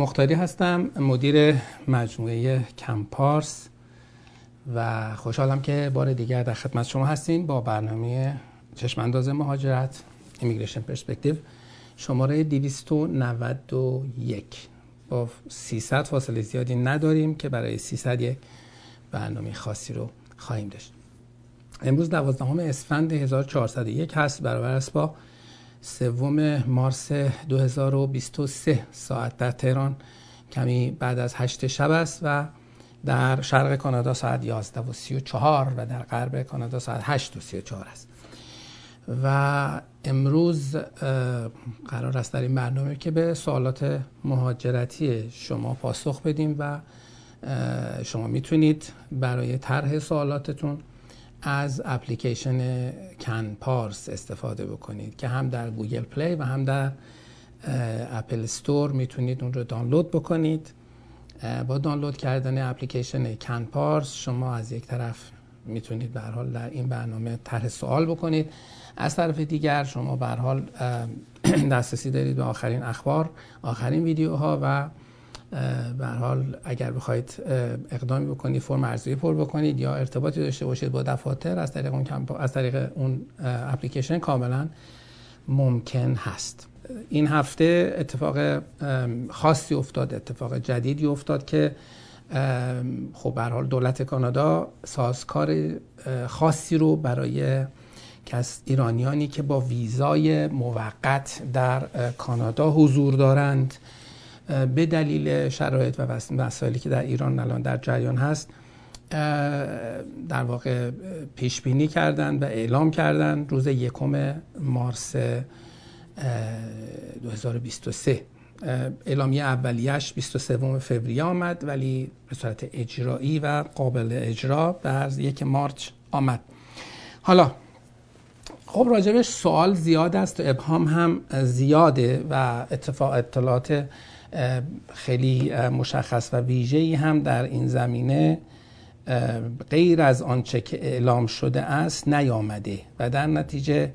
مختاری هستم مدیر مجموعه کمپارس و خوشحالم که بار دیگر در خدمت شما هستیم با برنامه چشمانداز مهاجرت ایمیگریشن پرسپکتیو شماره 291 با 300 فاصله زیادی نداریم که برای 300 یک برنامه خاصی رو خواهیم داشت. امروز 12 اسفند 1401 هست. برابر است با سوم مارس 2023 ساعت در تهران. کمی بعد از هشت شب است و در شرق کانادا ساعت 11 و 34 و در غرب کانادا ساعت 8 و 34 است. و امروز قرار است در این برنامه که به سوالات مهاجرتی شما پاسخ بدیم و شما می‌تونید برای طرح سوالاتتون از اپلیکیشن کن پارس استفاده بکنید که هم در گوگل پلی و هم در اپل استور می‌تونید اون رو دانلود بکنید. با دانلود کردن اپلیکیشن کن پارس شما از یک طرف می‌تونید به حال در این برنامه طرح سوال بکنید. از طرف دیگر شما به حال دسترسی دارید به آخرین اخبار آخرین ویدیوها و به حال اگر بخواید اقدامی بکنید فرم ارزیابی پر بکنید یا ارتباطی داشته باشید با دفاتر از طریق اون از طریق اون اپلیکیشن کاملا ممکن هست. این هفته اتفاق خاصی افتاد اتفاق جدیدی افتاد که خب به حال دولت کانادا سازکار خاصی رو برای کس ایرانیانی که با ویزای موقت در کانادا حضور دارند به دلیل شرایط و مسائلی که در ایران الان در جریان هست در واقع پیش بینی کردن و اعلام کردن روز یکم مارس 2023 اعلامیه اولیش 23 فوریه آمد ولی به صورت اجرایی و قابل اجرا در یک مارچ آمد. حالا خب راجبش سوال زیاد است و ابهام هم زیاده و اتفاق اطلاعات خیلی مشخص و ویژه‌ای هم در این زمینه غیر از آنچه که اعلام شده است نیامده و در نتیجه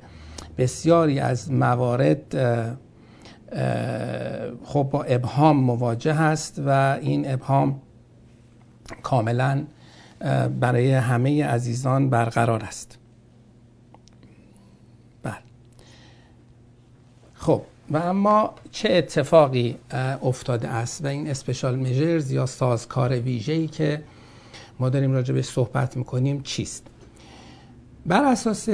بسیاری از موارد خب با ابهام مواجه است و این ابهام کاملا برای همه عزیزان برقرار است. بله. خب و اما چه اتفاقی افتاده است و این اسپشال میجرز یا سازکار ویژه‌ای که ما داریم راجع به صحبت می‌کنیم چیست؟ بر اساس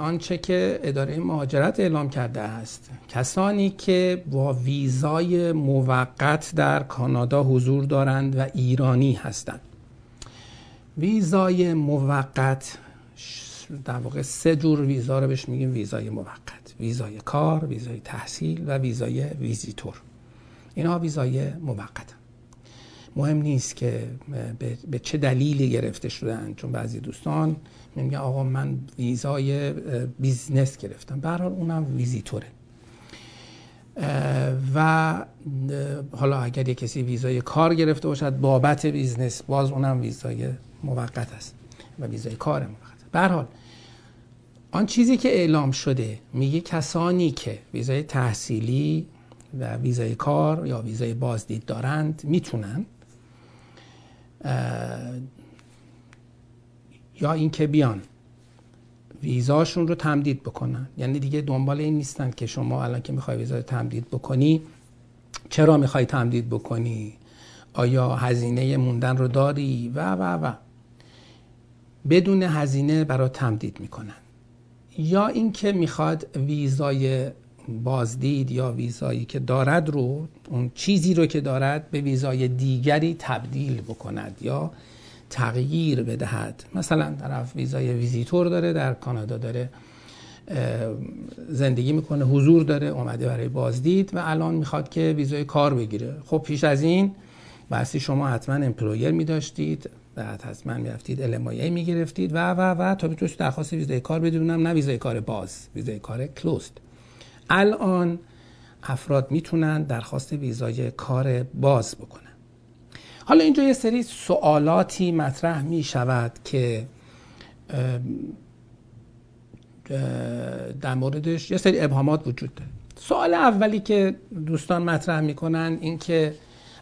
آنچه که اداره مهاجرت اعلام کرده است کسانی که با ویزای موقت در کانادا حضور دارند و ایرانی هستند. ویزای موقت در واقع سه جور ویزا رو بهش میگیم ویزای موقت. ویزای کار، ویزای تحصیل و ویزای ویزیتور. اینها ویزای موقت مهم نیست که به چه دلیلی گرفته شدن چون بعضی دوستان میگن آقا من ویزای بیزنس گرفتم. به اونم ویزیتوره. و حالا اگر یک کسی ویزای کار گرفته باشد بابت بیزنس باز اونم ویزای موقت است و ویزای کار موقت به حال آن چیزی که اعلام شده میگه کسانی که ویزای تحصیلی و ویزای کار یا ویزای بازدید دارند می‌تونن یا اینکه بیان ویزاشون رو تمدید بکنن. یعنی دیگه دنبال این نیستن که شما الان که می‌خوای ویزا تمدید بکنی چرا می‌خوای تمدید بکنی؟ آیا هزینه موندن رو داری؟ و و و. بدون هزینه برای تمدید می‌کنن. یا اینکه می‌خواد ویزای بازدید یا ویزایی که دارد رو اون چیزی رو که دارد به ویزای دیگری تبدیل بکند یا تغییر بدهد. مثلا طرف ویزای ویزیتور داره در کانادا داره زندگی می‌کنه حضور داره اومده برای بازدید و الان می‌خواد که ویزای کار بگیره. خب پیش از این بحثی شما حتما امپلویر میداشتید. بعد حتما می‌رفتید المایه می‌گرفتید. و و و تا بتونید درخواست ویزای کار بدونم. نه ویزای کار باز ویزای کار کلوزد الان افراد می‌تونن درخواست ویزای کار باز بکنن. حالا اینجا یه سری سوالاتی مطرح می شود که در موردش یه سری ابهامات وجود داره. سوال اولی که دوستان مطرح می‌کنن این که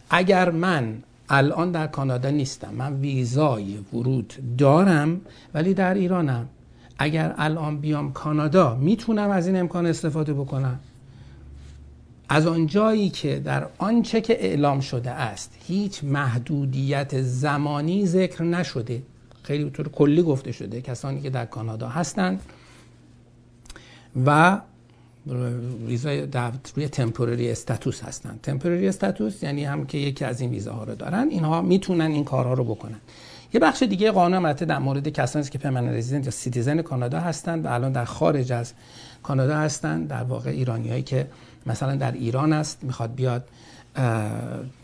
اگر من الان در کانادا نیستم. من ویزای ورود دارم ولی در ایرانم. اگر الان بیام کانادا می‌تونم از این امکان استفاده بکنم. از آنجایی که در آنچه که اعلام شده است هیچ محدودیت زمانی ذکر نشده. خیلی طور کلی گفته شده کسانی که در کانادا هستند. و ویزای روی temporary status هستن. temporary status یعنی هم که یکی از این ویزاها رو دارن. اینها می‌تونن این کارها رو بکنن. یه بخش دیگه قانون البته در مورد کسانی که permanent resident یا citizen کانادا هستند و الان در خارج از کانادا هستند در واقع ایرانیایی که مثلا در ایران است می‌خواد بیاد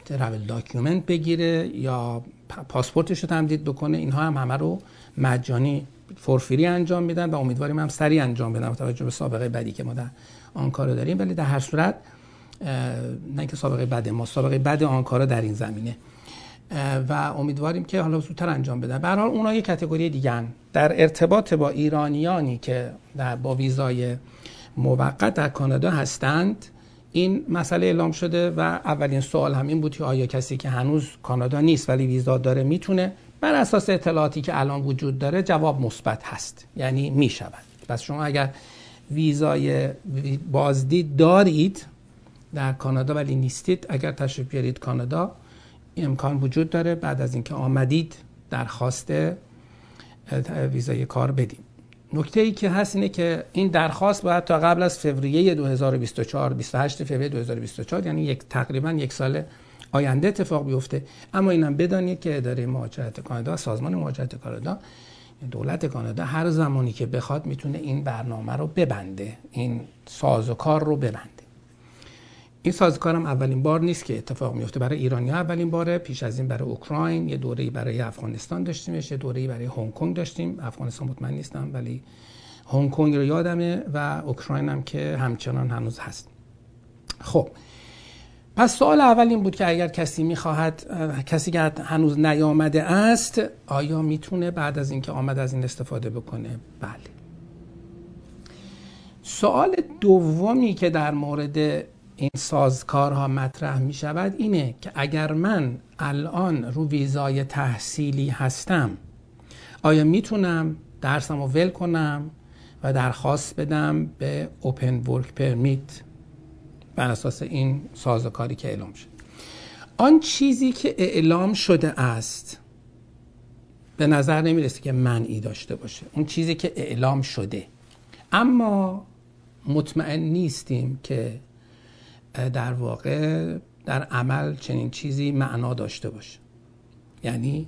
travel document بگیره یا پاسپورتش رو تمدید بکنه. اینها هم همه رو مجانی فورفری انجام میدن و امیدواریم هم سریع انجام بدن توجه به سابقه بدی که ما در آن کارو داریم. ولی در هر صورت نه اینکه سابقه بد ما سابقه بد آن کارا در این زمینه. و امیدواریم که حالا زودتر انجام بدن. به حال اونها یک کاتگوری دیگه در ارتباط با ایرانیانی که در با ویزای موقت در کانادا هستند این مسئله اعلام شده و اولین سوال هم این بود که آیا کسی که هنوز کانادا نیست ولی ویزا داره می‌تونه بر اساس اطلاعاتی که الان وجود داره جواب مثبت هست. یعنی می شود پس شما اگر ویزای بازدید دارید در کانادا ولی نیستید اگر تشریف بیارید کانادا امکان وجود داره بعد از اینکه آمدید درخواست ویزای کار بدیم نکته ای که هست اینه که این درخواست باید تا قبل از فوریه 2024 28 فوریه 2024 یعنی یک تقریبا یک سال آینده اتفاق بیفته. اما اینم بدانید که اداره مهاجرت کانادا سازمان مهاجرت کانادا دولت کانادا هر زمانی که بخواد می‌تونه این برنامه رو ببنده این سازوکار رو ببنده. این سازوکار هم اولین بار نیست که اتفاق میفته برای ایرانی ها اولین باره پیش از این برای اوکراین یه دوره برای افغانستان داشتیم یه دوره برای هنگ کنگ داشتیم. افغانستان مطمئن نیستم ولی هنگ کنگ رو یادمه و اوکراین هم که همچنان هنوز هست. خب پس سوال اول این بود که اگر کسی می‌خواهد کسی که هنوز نیامده است آیا می‌تونه بعد از اینکه آمد از این استفاده بکنه؟ بله. سوال دومی که در مورد این سازکارها مطرح می شود اینه که اگر من الان رو ویزای تحصیلی هستم آیا می‌تونم درسم رو ول کنم و درخواست بدم به اوپن ورک پرمیت بر اساس این سازوکاری که اعلام شد. آن چیزی که اعلام شده است به نظر نمی‌رسه که منعی داشته باشه. اون چیزی که اعلام شده. اما مطمئن نیستیم که در واقع در عمل چنین چیزی معنا داشته باشه. یعنی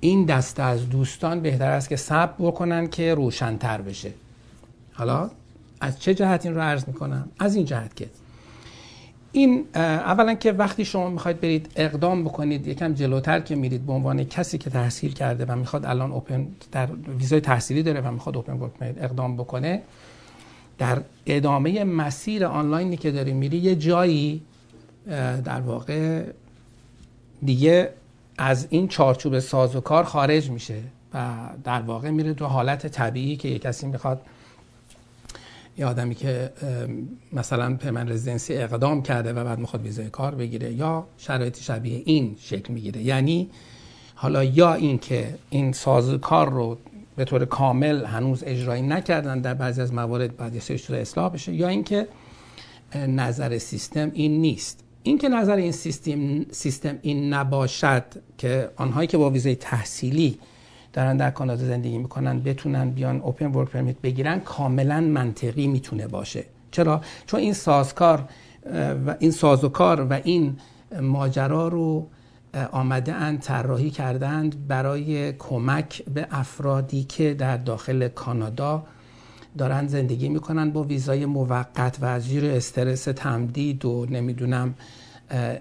این دسته از دوستان بهتر است که صبر بکنن که روشنتر بشه. حالا از چه جهت این رو عرض می‌کنم؟ از این جهت که این اولا که وقتی شما می‌خواید برید اقدام بکنید یکم جلوتر که میرید به عنوان کسی که تحصیل کرده و می‌خواد الان اوپن در ویزای تحصیلی داره و می‌خواد اوپن ورک اقدام بکنه در ادامه مسیر آنلاینی که داری میری یه جایی در واقع دیگه از این چارچوب ساز و کار خارج میشه و در واقع میره تو حالت طبیعی که یه کسی می‌خواد یه آدمی که مثلا پمن رزیدنسی اقدام کرده و بعد می‌خواد ویزای کار بگیره یا شرایط شبیه این شکل می‌گیره. یعنی حالا یا این که این سازوکار رو به طور کامل هنوز اجرایی نکردن در بعضی از موارد بعد یه اصلاح بشه یا اینکه نظر سیستم این نیست. اینکه نظر این سیستم سیستم این نباشد که آنهایی که با ویزای تحصیلی دارن در کانادا زندگی می‌کنن بتونن بیان اوپن ورک پرمیت بگیرن کاملا منطقی می‌تونه باشه. چرا؟ چون این سازکار و این سازوکار و این ماجرا رو آمده اند طراحی کردند برای کمک به افرادی که در داخل کانادا دارن زندگی می‌کنن با ویزای موقت و از زیر استرس تمدید و نمی‌دونم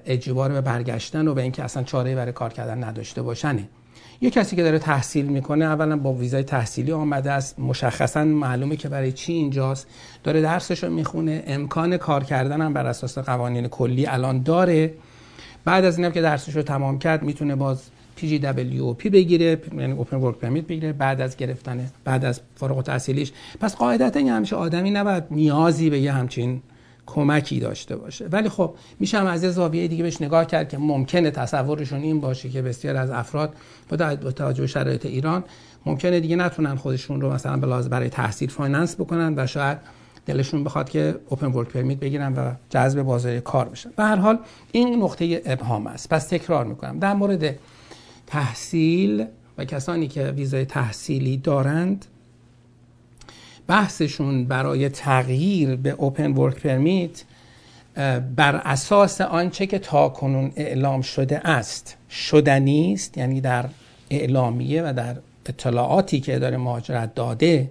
اجبار به برگشتن و به اینکه اصلا چاره برای کار کردن نداشته باشنه. یه کسی که داره تحصیل می‌کنه اولا با ویزای تحصیلی آمده است. مشخصا معلومه که برای چی اینجاست. داره درسش رو می‌خونه. امکان کار کردن هم بر اساس قوانین کلی الان داره. بعد از اینم که درسش رو تمام کرد می‌تونه باز پی پی بگیره یعنی open work permit بگیره بعد از گرفتن بعد از فارغ التحصیلیش پس قاعدتا این همیشه آدمی نباید نیازی به یه همچین کمکی داشته باشه. ولی خب میشه هم از یه زاویه دیگه بهش نگاه کرد که ممکنه تصورشون این باشه که بسیار از افراد با توجه شرایط ایران ممکنه دیگه نتونن خودشون رو مثلا به لازم برای تحصیل finance بکنن و شاید دلشون بخواد که open work permit بگیرن و جذب بازار کار بشن. به هر حال این نقطه ابهام است. پس تکرار می‌کنم. در مورد تحصیل و کسانی که ویزای تحصیلی دارند بحثشون برای تغییر به اوپن ورک پرمیت بر اساس آنچه که تا کنون اعلام شده است. شدنی است یعنی در اعلامیه و در اطلاعاتی که داره مهاجرت داده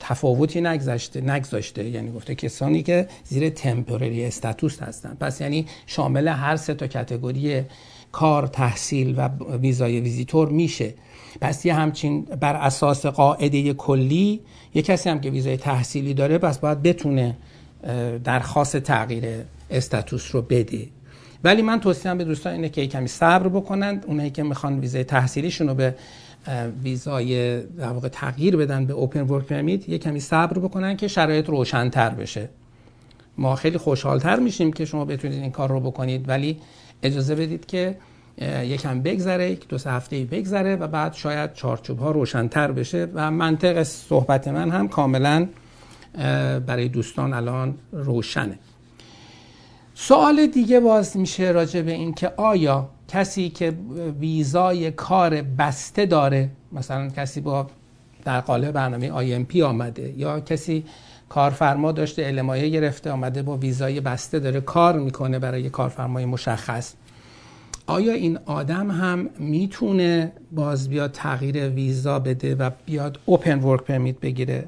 تفاوتی نگذاشته نگذاشته. یعنی گفته کسانی که زیر تمپورری استاتوس هستن. پس یعنی شامل هر سه تا کتگوری کار تحصیل و ویزای ویزیتور میشه. پس یه همچین بر اساس قاعده کلی یه کسی هم که ویزای تحصیلی داره پس باید بتونه درخواست تغییر استاتوس رو بده. ولی من توصیهم به دوستان اینه که کمی صبر بکنند. اونایی که می‌خوان ویزای تحصیلیشون رو به ویزای در واقع تغییر بدن به اوپن ورک پرمیت یه کمی صبر بکنن که شرایط روشنتر بشه. ما خیلی خوشحالتر میشیم که شما بتونید این کار رو بکنید. ولی اجازه بدید که یکم بگذره یک دو سه هفته بگذره و بعد شاید چارچوب ها روشنتر بشه و منطق صحبت من هم کاملا برای دوستان الان روشنه. سوال دیگه باز میشه راجع به این که آیا کسی که ویزای کار بسته داره مثلا کسی با در قالب برنامه آی آمده یا کسی کارفرما داشته علمایه گرفته آمده با ویزای بسته داره کار می‌کنه برای کارفرمای مشخص آیا این آدم هم می‌تونه باز بیاد تغییر ویزا بده و بیاد اوپن ورک پرمیت بگیره؟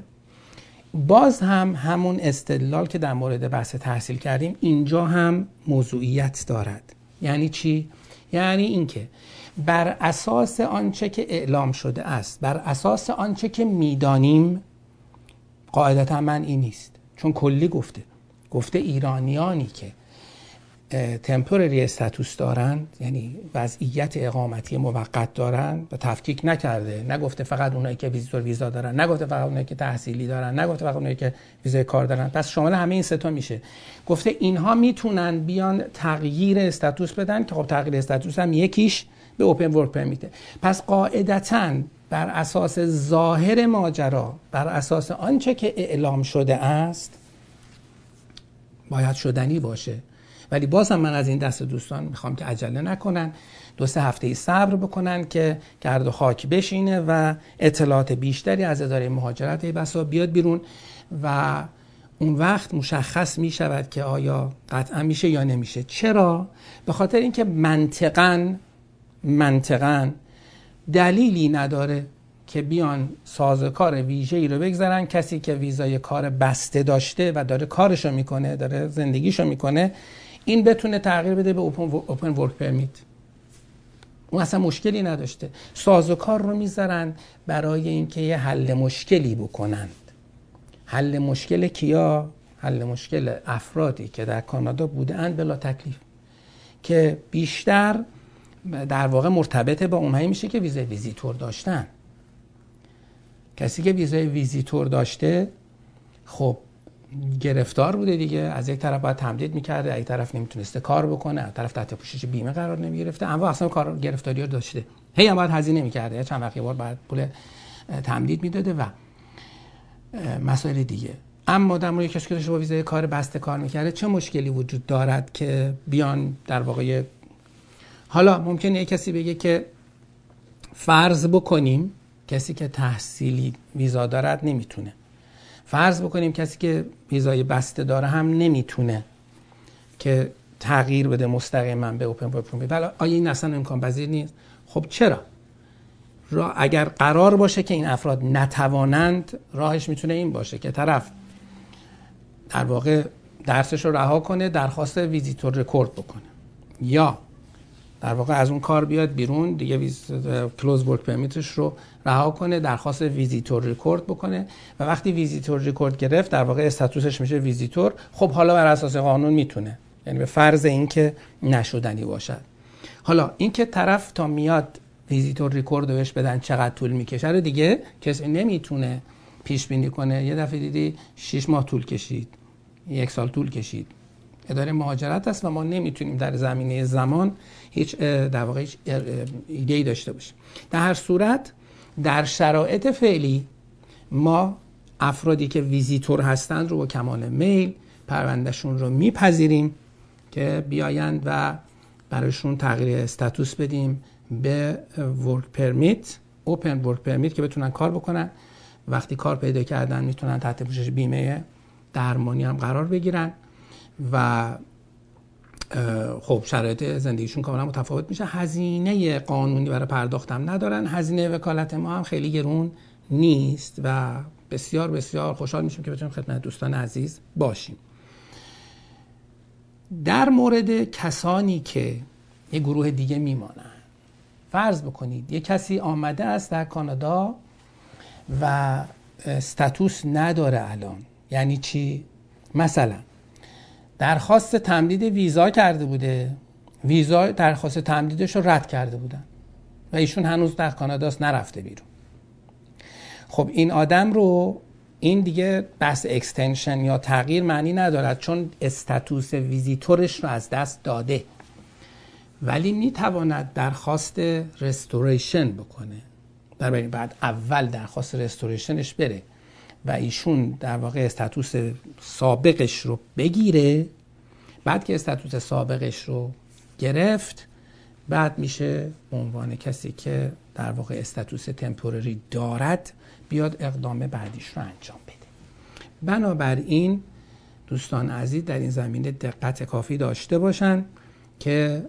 باز هم همون استدلال که در مورد بحث تحصیل کردیم اینجا هم موضوعیت دارد. یعنی چی؟ یعنی اینکه بر اساس آنچه که اعلام شده است بر اساس آنچه که می‌دانیم قاعدتا من این نیست. چون کلی گفته. گفته ایرانیانی که تمپورری استاتوس دارند یعنی وضعیت اقامتی موقت دارند و تفکیک نکرده. نگفته فقط اونایی که ویزیتور ویزا دارن نگفته فقط اونایی که تحصیلی دارن نگفته فقط اونایی که ویزای کار دارن. پس شامل همه این ستا میشه. گفته اینها می‌تونن بیان تغییر استاتوس بدن که خب تغییر استاتوس هم یکیش به اوپن ورک پرمیته پس قاعدتا بر اساس ظاهر ماجرا بر اساس آنچه که اعلام شده است باید شدنی باشه. ولی بازم من از این دست دوستان می‌خوام که عجله نکنن دو سه هفته صبر بکنن که گرد و خاک بشینه و اطلاعات بیشتری از اداره مهاجرت بسا بیاد بیرون و اون وقت مشخص می شود که آیا قطعا میشه یا نمیشه چرا؟ به خاطر اینکه منطقا منطقا دلیلی نداره که بیان سازکار ویژه ای رو بگذارن کسی که ویزای کار بسته داشته و داره کارشو می‌کنه داره زندگیشو می‌کنه این بتونه تغییر بده به اوپن ورک پرمیت اون اصلا مشکلی نداشته. سازوکار رو می‌ذارن برای اینکه یه حل مشکلی بکنند. حل مشکل کیا؟ حل مشکل افرادی که در کانادا بودن بلا تکلیف. که بیشتر در واقع مرتبط با اونهایی میشه که ویزای ویزیتور داشتن. کسی که ویزای ویزیتور داشته خب گرفتار بوده دیگه. از یک طرف باید تمدید می‌کرده از یک طرف نمی‌تونسته کار بکنه از طرف تحت پوشش بیمه قرار نمی‌گرفته. اما اصلا کار گرفتاری رو داشته. هی هم باید هزینه می‌کرده. چند وقتی بار بعد پول تمدید می‌داده و مسائل دیگه. اما در مورد کسی که با ویزای کار بسته کار می‌کرده چه مشکلی وجود دارد که بیان در واقع حالا ممکنه یک کسی بگه که فرض بکنیم کسی که تحصیلی ویزا دارد نمی‌تونه. فرض بکنیم کسی که ویزای بسته داره هم نمی‌تونه که تغییر بده مستقیما به اوپن ورک پرمیت ولی آیا این اصلا امکان پذیر نیست؟ خب چرا؟ را اگر قرار باشه که این افراد نتوانند راهش می‌تونه این باشه که طرف در واقع درسش رو رها کنه درخواست visitor record بکنه. یا در واقع از اون کار بیاد بیرون دیگه ویز... closed work permit ش رو رها کنه درخواست visitor record بکنه و وقتی visitor record گرفت در واقع status ش میشه ویزیتور. خب حالا بر اساس قانون می‌تونه یعنی به فرض اینکه نشدنی باشد. حالا اینکه طرف تا میاد visitor record بهش بدن چقدر طول می‌کشه رو دیگه کسی نمی‌تونه پیش بینی کنه. یه دفعه دیدی 6 ماه طول کشید یک سال طول کشید. اداره مهاجرت است و ما نمی‌تونیم در زمینه زمان هیچ در واقع هیچ ایده ای داشته باشیم. در هر صورت در شرایط فعلی ما افرادی که ویزیتور هستند رو با کمال میل پروندهشون رو میپذیریم که بیایند و برایشون تغییر استاتوس بدیم به ورک پرمیت اوپن ورک پرمیت که بتونن کار بکنن. وقتی کار پیدا کردن می‌تونن تحت پوشش بیمه درمانی هم قرار بگیرن. و خب شرایط زندگیشون کاملا متفاوت میشه. هزینه قانونی برای پرداختم ندارن. هزینه وکالت ما هم خیلی گرون نیست و بسیار بسیار خوشحال میشیم که بتونیم خدمت دوستان عزیز باشیم. در مورد کسانی که یه گروه دیگه میمانن فرض بکنید یه کسی آمده است در کانادا و status نداره الان. یعنی چی؟ مثلا درخواست تمدید ویزا کرده بوده. ویزا درخواست تمدیدش رو رد کرده بودن. و ایشون هنوز در کاناداست نرفته بیرون. خب این آدم رو این دیگه بحث extension یا تغییر معنی ندارد چون status visitor ش رو از دست داده. ولی می‌تواند درخواست رستوریشن بکنه. در بعد اول درخواست رستوریشنش بره. و ایشون در واقع استاتوس سابقش رو بگیره بعد که استاتوس سابقش رو گرفت بعد میشه به عنوان کسی که در واقع استاتوس تمپورری دارد بیاد اقدام بعدیش رو انجام بده. بنابراین دوستان عزیز در این زمینه دقت کافی داشته باشن که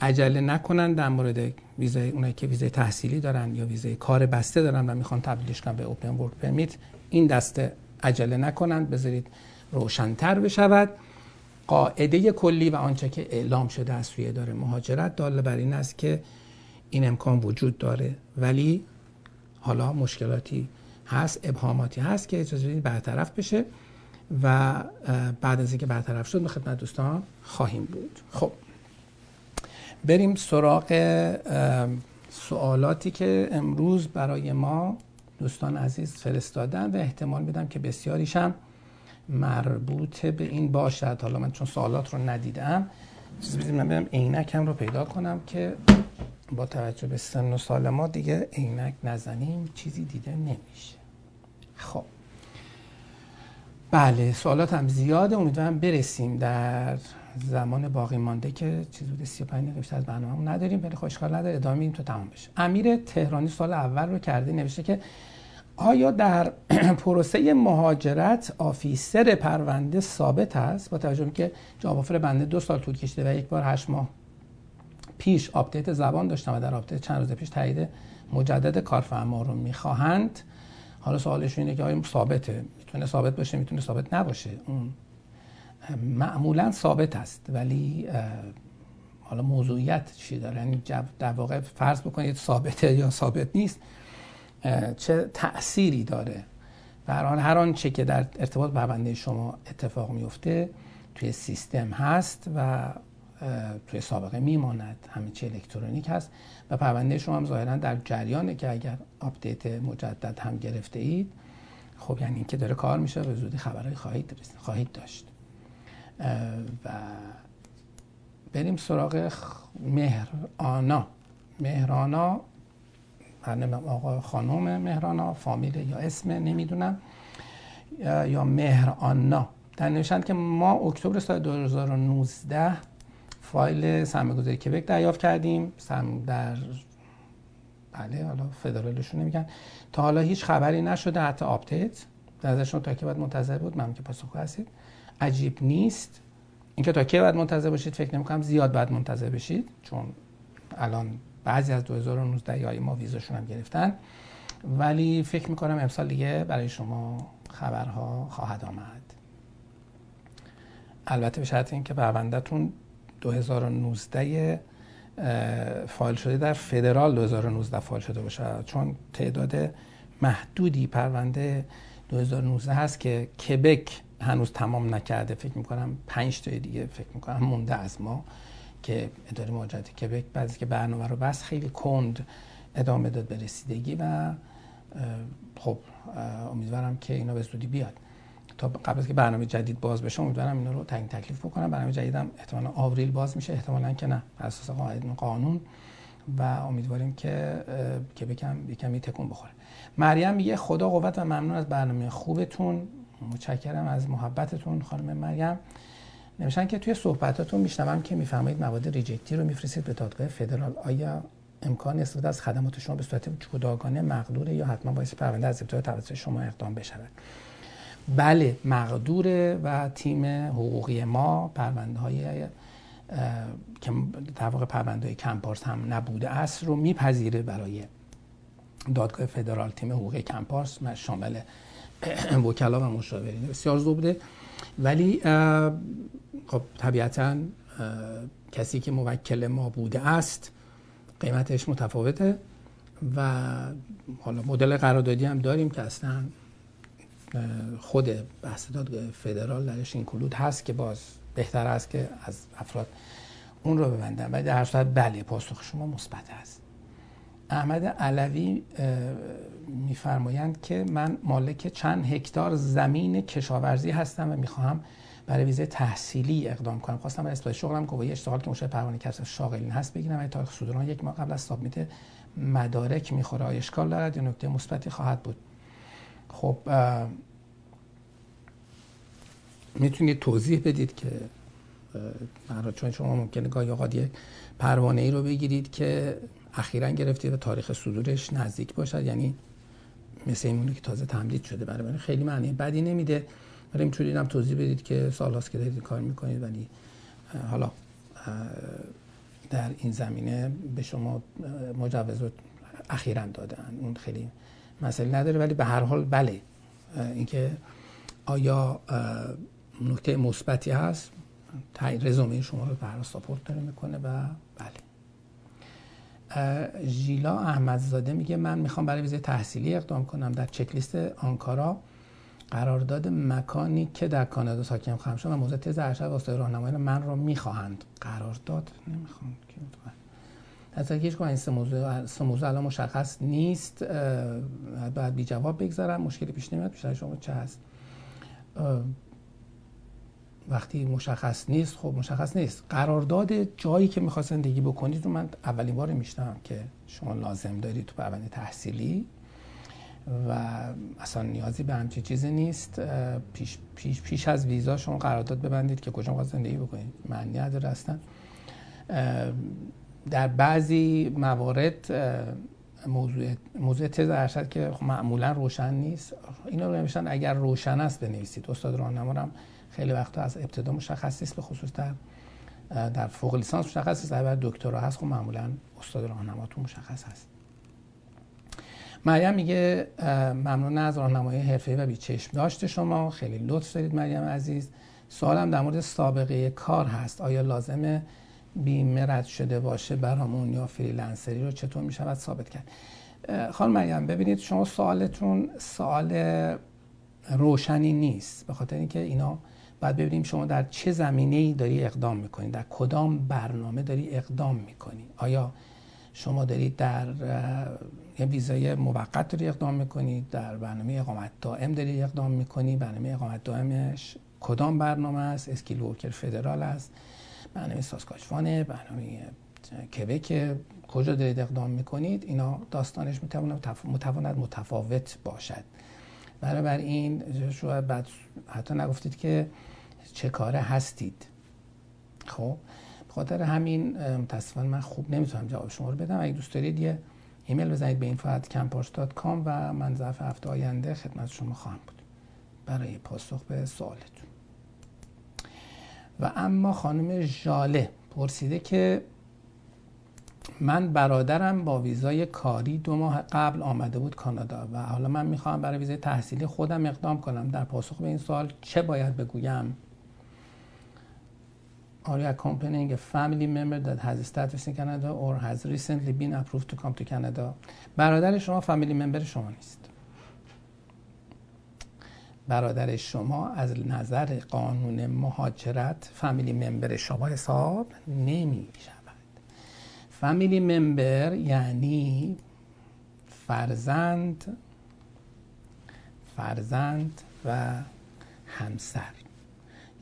عجله نکنن در مورد ویزای اونایی که ویزای تحصیلی دارن یا ویزای کار بسته دارن و می‌خوان تبدیلش کنن به اوپن ورک پرمیت این دسته عجله نکنن بذارید روشنتر بشود. قاعده کلی و آنچه که اعلام شده از سوی اداره مهاجرت داله بر این است که این امکان وجود داره. ولی حالا مشکلاتی هست ابهاماتی هست که اجازه بدید برطرف بشه و بعد از اینکه برطرف شد به خدمت دوستان خواهیم بود. خب. بریم سراغ سوالاتی که امروز برای ما دوستان عزیز فرستادن و احتمال میدم که بسیاریش مربوط به این باشد. حالا من چون سوالات رو ندیدم چیزی من برم عینکم رو پیدا کنم که با توجه به سن و سال ما دیگه عینک نزنیم چیزی دیده نمیشه. خب. بله سوالات هم زیاده امیدوارم برسیم در زمان باقی مانده که چیز بوده 35 دقیقه بیشتر از برنامه نداریم ولی خوشحال نداره ادامه میدیم تا تمام بشه. امیر تهرانی سال اول رو کرده نوشته که آیا در پروسه مهاجرت آفیسر پرونده ثابت است؟ با توجه که جواب بنده دو سال طول کشیده و یک بار هشت ماه پیش update زبان داشتم و در update چند روز پیش تایید مجدد کارفرما رو می‌خواهند. حالا سوالش اینه که آیا ثابته؟ می‌تونه ثابت باشه می‌تونه ثابت نباشه؟ اون معمولا ثابت است ولی حالا موضوعیت چی داره؟ یعنی در واقع فرض بکنید ثابته یا ثابت نیست چه تأثیری داره؟ برای هر آنچه که در ارتباط پرونده شما اتفاق میفته توی سیستم هست و توی سابقه میماند. همه چی الکترونیک هست و پرونده شما هم ظاهرا در جریانه که اگر update مجدد هم گرفته اید خب یعنی اینکه داره کار میشه به زودی خبرهای خواهید خواهید داشت. و بریم سراغ مهر آنا مهرانا آقا خانم مهرانا فامیل یا اسم نمی‌دونم یا مهر آنا در نوشتند که ما اکتبر سال 2019 فایل سرمایه‌گذاری کبک دریافت کردیم. سم در بله حالا فدرالشون نمیگن. تا حالا هیچ خبری نشده حتی آپدیت ازشون تا که باید منتظر بود. من که پاسخ هستید. عجیب نیست. اینکه تا کی باید منتظر باشید فکر نمی‌کنم زیاد باید منتظر بشید چون الان بعضی از 2019 یا ما ویزاشون هم گرفتن. ولی فکر می‌کنم امسال دیگه برای شما خبرها خواهد آمد. البته به شرط اینکه پروندهتون 2019 فایل شده در فدرال 2019 فایل شده باشه. چون تعداد محدودی پرونده 2019 هست که کبک هنوز تمام نکرده فکر می‌کنم پنج تای دیگه فکر می‌کنم مونده از ما که اداره مهاجرت کبک بعضی که برنامه رو بس خیلی کند ادامه داد به رسیدگی و خب امیدوارم که اینا به زودی بیاد. تا قبل از که برنامه جدید باز بشه امیدوارم اینا رو تعیین تکلیف بکنم برنامه جدیدم احتمالا آوریل باز میشه. احتمالا که نه بر اساس قانون. و امیدواریم که که بکم یکمی تکون بخوره. مریم میگه خدا قوت و ممنون از برنامه خوبتون. متشکرم از محبتتون خانم مریم. نمیشن که توی صحبتاتون میشنوم که می‌فهمید مواد ریجکتی رو میفرستید به دادگاه فدرال. آیا امکان استفاده از خدمات شما به صورت جداگانه مقدوره یا حتما باعث پرونده از ابتدا توسط شما اقدام بشود؟ بله مقدوره و تیم حقوقی ما پرونده های که در واقع پرونده کمپارس هم نبوده است رو میپذیره برای دادگاه فدرال تیم حقوقی کمپارس شامل وکلا و مشاورین بسیار زوبده ولی خب طبیعتا کسی که موکل ما بوده است قیمتش متفاوته و حالا مدل قراردادی هم داریم که اصلا خود بحث دادگاه فدرال درش این کلود هست که باز بهتر است که از افراد اون رو ببندن. و در صورت بله پاسخ شما مثبت است. احمد علوی میفرمایند که من مالک چند هکتار زمین کشاورزی هستم و می‌خواهم برای ویزه تحصیلی اقدام کنم. خواستم برای اثبات شغلم گواهی اشتغال که مشابه پروانه کسب شاغلین هست بگیرم و تاریخ صدور یک ماه قبل از سابمیت مدارک می‌خوره. آیا اشکال دارد یا نکته مثبتی خواهد بود. خب می‌تونید توضیح بدید که چون شما ممکنه گاهی اوقات یک پروانه ای رو بگیرید که اخیرا گرفتید و تاریخ صدورش نزدیک باشد. یعنی مثل اینونه که تازه تمدید شده. برای من خیلی معنی بدی نمیده. ولی می‌تونید هم توضیح بدید که سال هاست که دارید کار می‌کنید. ولی حالا در این زمینه به شما مجوز رو اخیرا دادن. اون خیلی مسئله نداره. ولی به هر حال بله. اینکه آیا نکته مثبتی هست رزومه شما رو به ساپورت داره می‌کنه و بله. ژیلا احمدزاده میگه من می‌خوام برای ویزه تحصیلی اقدام کنم. در چک لیست آنکارا قرارداد مکانی که در کانادا ساکن خواهم شد و موزه تز ارشد واسطه راهنمایی من رو می‌خواهند. قرارداد؟ نمی‌خوام. از هیچ این موضوع سه موضوع الان مشخص نیست بعد بی جواب بگذارم. مشکلی پیش نمیاد. بیشتر شما چه هست؟ وقتی مشخص نیست خب مشخص نیست. قرارداد جایی که می‌خواست زندگی بکنید رو من اولین بار میشنم که شما لازم دارید تو پرونده تحصیلی و اصلا نیازی به همچین چیزی نیست. پیش, پیش, پیش از ویزا شما قرارداد ببندید که کجا می‌خواست زندگی بکنید. معنی نداره اصلا. در بعضی موارد موضوع موضوع تز ارشد که خب معمولا روشن نیست. اینا رو نمیشن اگر روشن است بنویسید. استاد راهنما خیلی وقتا از ابتدا مشخص نیست به خصوص در در فوق لیسانس مشخص است اگر دکترا هست خب معمولا استاد راهنماتون مشخص هست. مریم میگه ممنون از راهنمای حرفه‌ای و بیچشم داشته شما. خیلی لطف دارید مریم عزیز. سوالم در مورد سابقه کار هست. آیا لازمه بیمه رد شده باشه برامون یا freelancer ی رو چطور می‌شود ثابت کرد؟ خانم مریم ببینید شما سوالتون سوال روشنی نیست. به خاطر اینکه اینا باید ببینیم شما در چه زمینه ای داری اقدام می‌کنید در کدام برنامه داری اقدام می‌کنی؟ آیا شما دارید در یه ویزای موقت داری اقدام می‌کنید در برنامه اقامت دائم داری اقدام می‌کنی؟ برنامه اقامت دائمش کدام برنامه است؟ skilled worker فدرال است؟ برنامه ساسکاچوانه برنامه کبک؟ کجا دارید اقدام می‌کنید؟ اینا داستانش متواند متفاوت باشد. این شاید بعد حتی نگفتید که چه کاره هستید. خب خاطر همین متاسفانه من خوب نمی‌تونم جواب شما رو بدم. اگه دوست دارید یه ایمیل بزنید به info@campars.com و من ظرف هفته آینده خدمت شما خواهم بود. برای پاسخ به سوالتون. و اما خانم ژاله پرسیده که من برادرم با ویزای کاری دو ماه قبل آمده بود کانادا و حالا من می‌خوام برای ویزای تحصیلی خودم اقدام کنم. در پاسخ به این سوال چه باید بگویم؟ Are you accompanying a family member that has status in Canada or has recently been approved to come to Canada? برادر شما فامیلی ممبر شما نیست. برادر شما از نظر قانون مهاجرت فامیلی ممبر شما حساب نمی فامیلی ممبر یعنی فرزند فرزند و همسر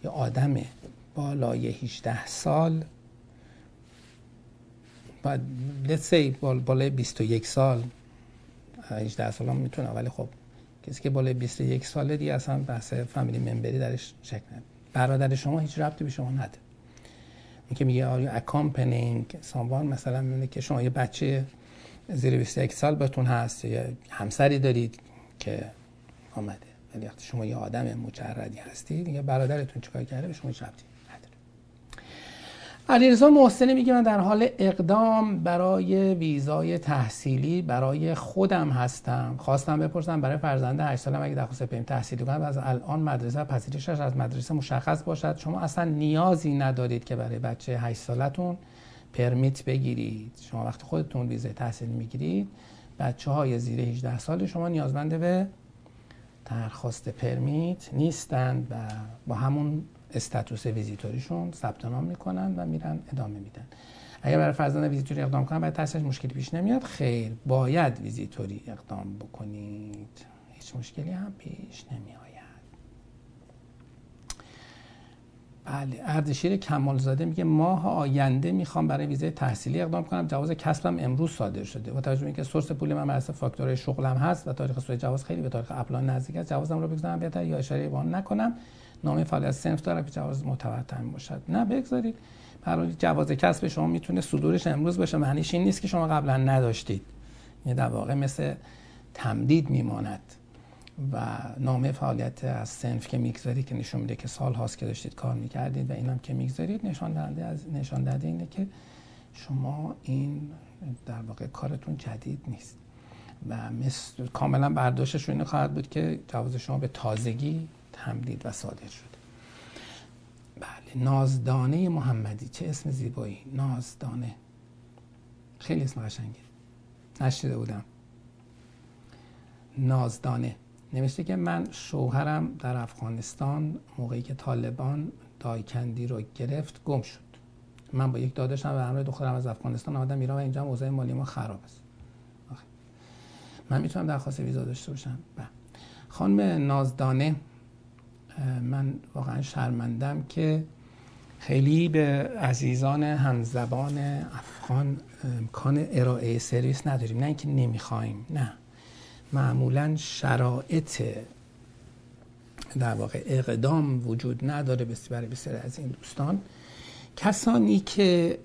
یا آدم بالای 18 سال. بعد let's بالای 21 سال 18 سال. هم می‌تونه ولی خب کسی که بالای 21 ساله دیگه اصلا بحث فامیلی ممبری درش شکل نداره برادر شما هیچ ربطی به شما نداره این که میگه آیا اکامپنینگ ساموان مثلا میگه که شما یه بچه زیر 21 سال بهتون هست یا همسری دارید که آمده. ولی وقتی شما یه آدم مجردی هستی دیگه برادرتون چیکار کرده؟ به شما ربطی. علیرضا محسنی میگه من در حال اقدام برای ویزای تحصیلی برای خودم هستم. خواستم بپرسم برای فرزند 8 سالم اگه درخواست پیم تحصیلی کنم از الان مدرسه پذیرشش از مدرسه مشخص باشد. شما اصلا نیازی ندارید که برای بچه 8 سالتون پرمیت بگیرید. شما وقتی خودتون ویزای تحصیل می‌گیرید بچه های زیر 18 سال شما نیازمند به درخواست پرمیت نیستند و با همون status visitor یشون ثبت نام می‌کنن و میرن ادامه میدن. اگر برای فرزند ویزیتوری اقدام کنن باید تحصیلش مشکلی پیش نمیاد. خیر باید ویزیتوری اقدام بکنید. هیچ مشکلی هم پیش نمیاد بله اردشیر کمالزاده میگه ماه آینده می‌خوام برای ویزای تحصیلی اقدام کنم. جواز کسبم امروز صادر شده. با توجه اینکه source پول من بر فاکتورهای شغلم هست و تاریخ صدور جواز خیلی به تاریخ apply نزدیک است جوازم رو بگذارم بهتر یا اشاره به نکنم. نامه فعالیت سنف داره که جواز معتبر باشد نه بگذارید. برای جواز کسب شما می‌تونه صدورش امروز باشه معنیش این نیست که شما قبلا نداشتید. یه در واقع مثل تمدید میماند. و نامه فعالیت از سنف که می‌گذارید که نشون میده که سال هاست که داشتید کار می‌کردید و اینم که می‌گذارید نشان دهنده از نشان دهنده اینه که شما این در واقع کارتون جدید نیست. و مثل کاملا برداشتش اینو خواهد بود که جواز شما به تازگی تمدید و صادر شده. بله نازدانه محمدی. چه اسم زیبایی؟ نازدانه. خیلی اسم قشنگه. نشیده بودم. نازدانه. نوشته که من شوهرم در افغانستان موقعی که طالبان دایکندی رو گرفت گم شد. من با یک داداشم و همراه دخترم از افغانستان آمدم ایران و اینجا اوضاع مالی ما خراب است. من می‌تونم درخواست ویزا داشته باشم؟ بله. خانم نازدانه. من واقعا شرمندم که خیلی به عزیزان همزبان افغان امکان ارائه سرویس نداریم. نه اینکه نمی‌خوایم نه. معمولا شرایط در واقع اقدام وجود نداره برای بسیاری از این دوستان. کسانی که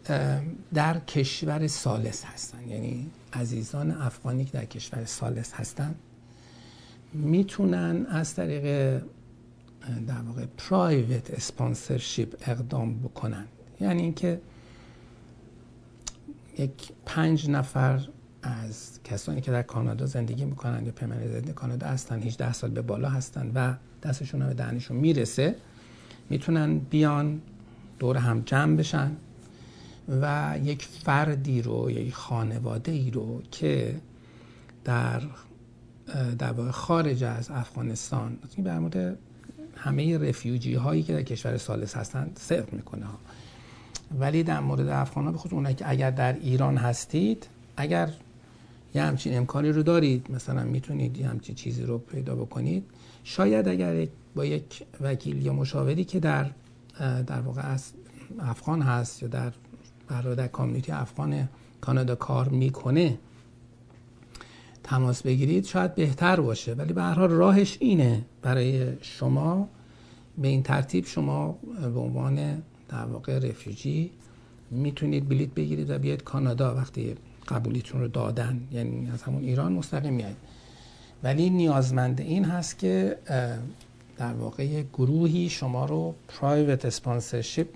در کشور سالس هستن یعنی عزیزان افغانی که در کشور سالس هستن می‌تونن از طریق در واقع پرایوت اسپانسرشیپ اقدام بکنن. یعنی اینکه یک پنج نفر از کسانی که در کانادا زندگی می‌کنن یا زندگی کانادا هستن 18 سال به بالا هستن و دستشون به دهنشون می‌رسه می‌تونن بیان دور هم جمع بشن و یک فردی رو یا یک خانواده ای رو که در در خارج از افغانستان این در همه رفیوجی هایی که در کشور سالس هستن صرف می‌کنه ولی در مورد افغان ها بخود اونایی که اگر در ایران هستید اگر یه همچین امکانی رو دارید مثلا می‌تونید یه همچین چیزی رو پیدا بکنید شاید اگر با یک وکیل یا مشاوری که در در واقع از افغان هست یا در برای کامیونیتی افغان کانادا کار می‌کنه تماس بگیرید شاید بهتر باشه. ولی به هر حال راهش اینه برای شما. به این ترتیب شما به عنوان در واقع رفیوجی می‌تونید بلیت بگیرید و بیاید کانادا وقتی قبولیتون رو دادن. یعنی از همون ایران مستقیم میاد ولی نیازمند این هست که در واقع گروهی شما رو پرایوت اسپانسرشیپ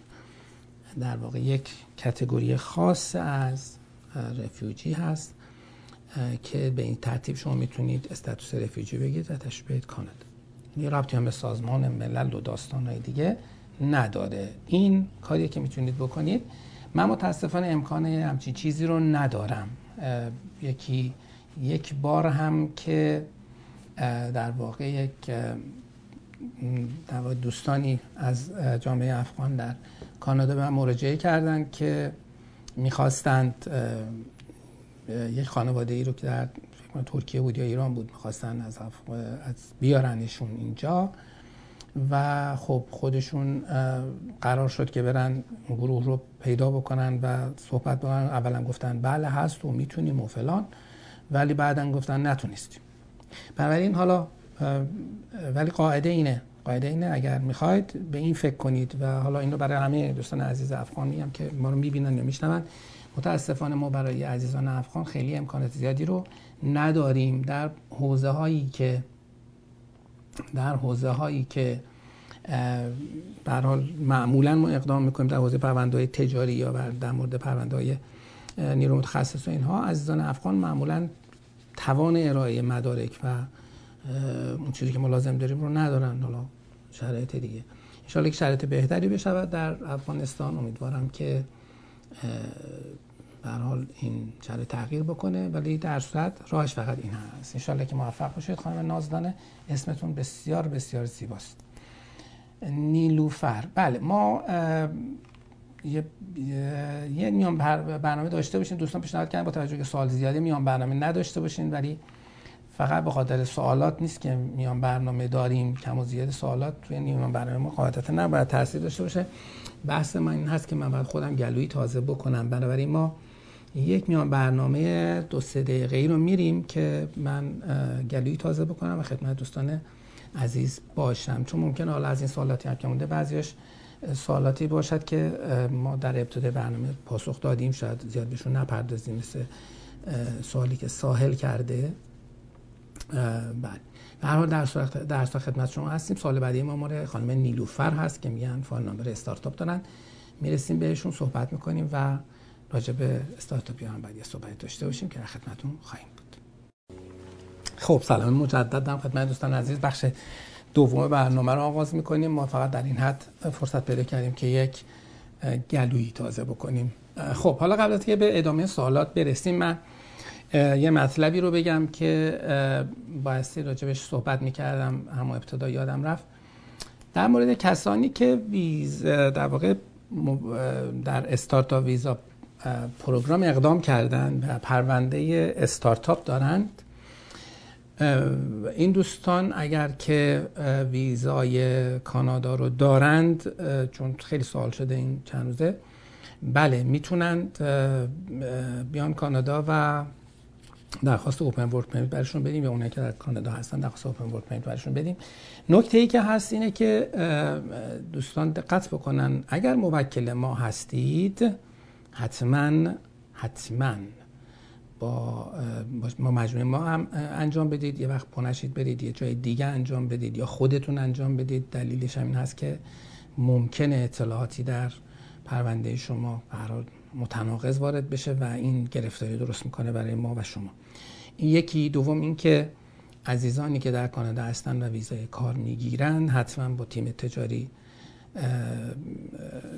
در واقع یک کتگوری خاص از رفیوجی هست. که به این ترتیب شما می‌تونید استاتوس رفیوجی بگیرید و تشریف برید کانادا. یه رابطی هم به سازمان ملل و داستانهای دیگه نداره. این کاریه که می‌تونید بکنید. من متاسفانه امکان همچین چیزی رو ندارم. یکی یک بار هم که در واقع یک دوستانی از جامعه افغان در کانادا به من مراجعه کردن که می‌خواستند یک خانواده ای رو که در ترکیه بود یا ایران بود می‌خواستن از, از بیارنشون اینجا. و خب خودشون قرار شد که برن گروه رو پیدا بکنن و صحبت بکنن. اولا گفتن بله هست و می‌تونیم و فلان. ولی بعدا گفتن نتونستیم. بنابراین حالا ولی قاعده اینه. قاعده اینه اگر می‌خواید به این فکر کنید. و حالا اینو برای همه دوستان عزیز افغانی هم که ما رو می‌بینن یا میشنون متاسفانه ما برای عزیزان افغان خیلی امکانات زیادی رو نداریم. در حوزه هایی که در حوزه هایی که در حال معمولا ما اقدام می‌کنیم در حوزه پرونده های تجاری یا در مورد پرونده های نیرو متخصص و اینها عزیزان افغان معمولا توان ارائه مدارک و اون چیزی که ما لازم داریم رو ندارن. حالا شرایط دیگه. انشاءالله که شرایط بهتری بشود. در افغانستان امیدوارم که در حال این شرایط تغییر بکنه ولی در صورت راهش فقط این هست. انشاءالله که موفق باشید. خانم نازدانه اسمتون بسیار بسیار زیباست. نیلوفر بله ما یه, یه میان برنامه داشته باشین. دوستان پیشنهاد کردن با توجه که سوال زیادی میان برنامه نداشته باشین ولی فقط به خاطر سوالات نیست که میان برنامه داریم کم و زیاد سوالات توی میان برنامه ما قاعدتا نباید تاثیر داشته باشه. بحث من این هست که من باید خودم گلویی تازه بکنم. بنابراین ما یک میان برنامه دو سه دقیقه رو میریم که من گلویی تازه بکنم و خدمت دوستان عزیز باشم. چون ممکنه حالا از این سوالاتی هم که مونده بعضیش سوالاتی باشد که ما در ابتدای برنامه پاسخ دادیم. شاید زیاد بهشون نپردازیم مثل سوالی که ساحل کرده. بله. هر حال در صورت در خدمت شما هستیم. سال بعدی ما مال خانم نیلوفر هست که میگن فایل نامبر استارتاپ دارن. می‌رسیم بهشون صحبت می‌کنیم و راجع به استارتاپی هم بعد صحبت داشته باشیم که در خدمتون خواهیم بود. خب سلام مجدد خدمت دوستان عزیز. بخش دوم برنامه رو آغاز می‌کنیم. ما فقط در این حد فرصت پیدا کردیم که یک گلویی تازه بکنیم. خب حالا قبل از که به ادامه سوالات برسیم من یه مطلبی رو بگم که بایستی راجبش صحبت می‌کردم همه ابتدا یادم رفت. در مورد کسانی که ویز در واقع در استارتاپ ویزا پروگرام اقدام کردن و پرونده استارتاپ دارند این دوستان اگر که ویزای کانادا رو دارند چون خیلی سوال شده این چند روزه بله می‌تونند بیان کانادا و درخواست اوپن ورک پرمیت برشون بدیم یا اونایی که در کانادا هستن درخواست اوپن ورک پرمیت برشون بدیم. نکته ای که هست اینه که دوستان دقت بکنن اگر موکل ما هستید حتما حتما با ما مجموعه ما هم انجام بدید. یه وقت پونشید برید یه جای دیگه انجام بدید یا خودتون انجام بدید. دلیلش همین هست که ممکنه اطلاعاتی در پرونده شما برای متناقض وارد بشه و این گرفتاری درست می‌کنه برای ما و شما. این یکی. دوم این که عزیزانی که در کانادا هستن و ویزای کار می‌گیرن حتما با تیم تجاری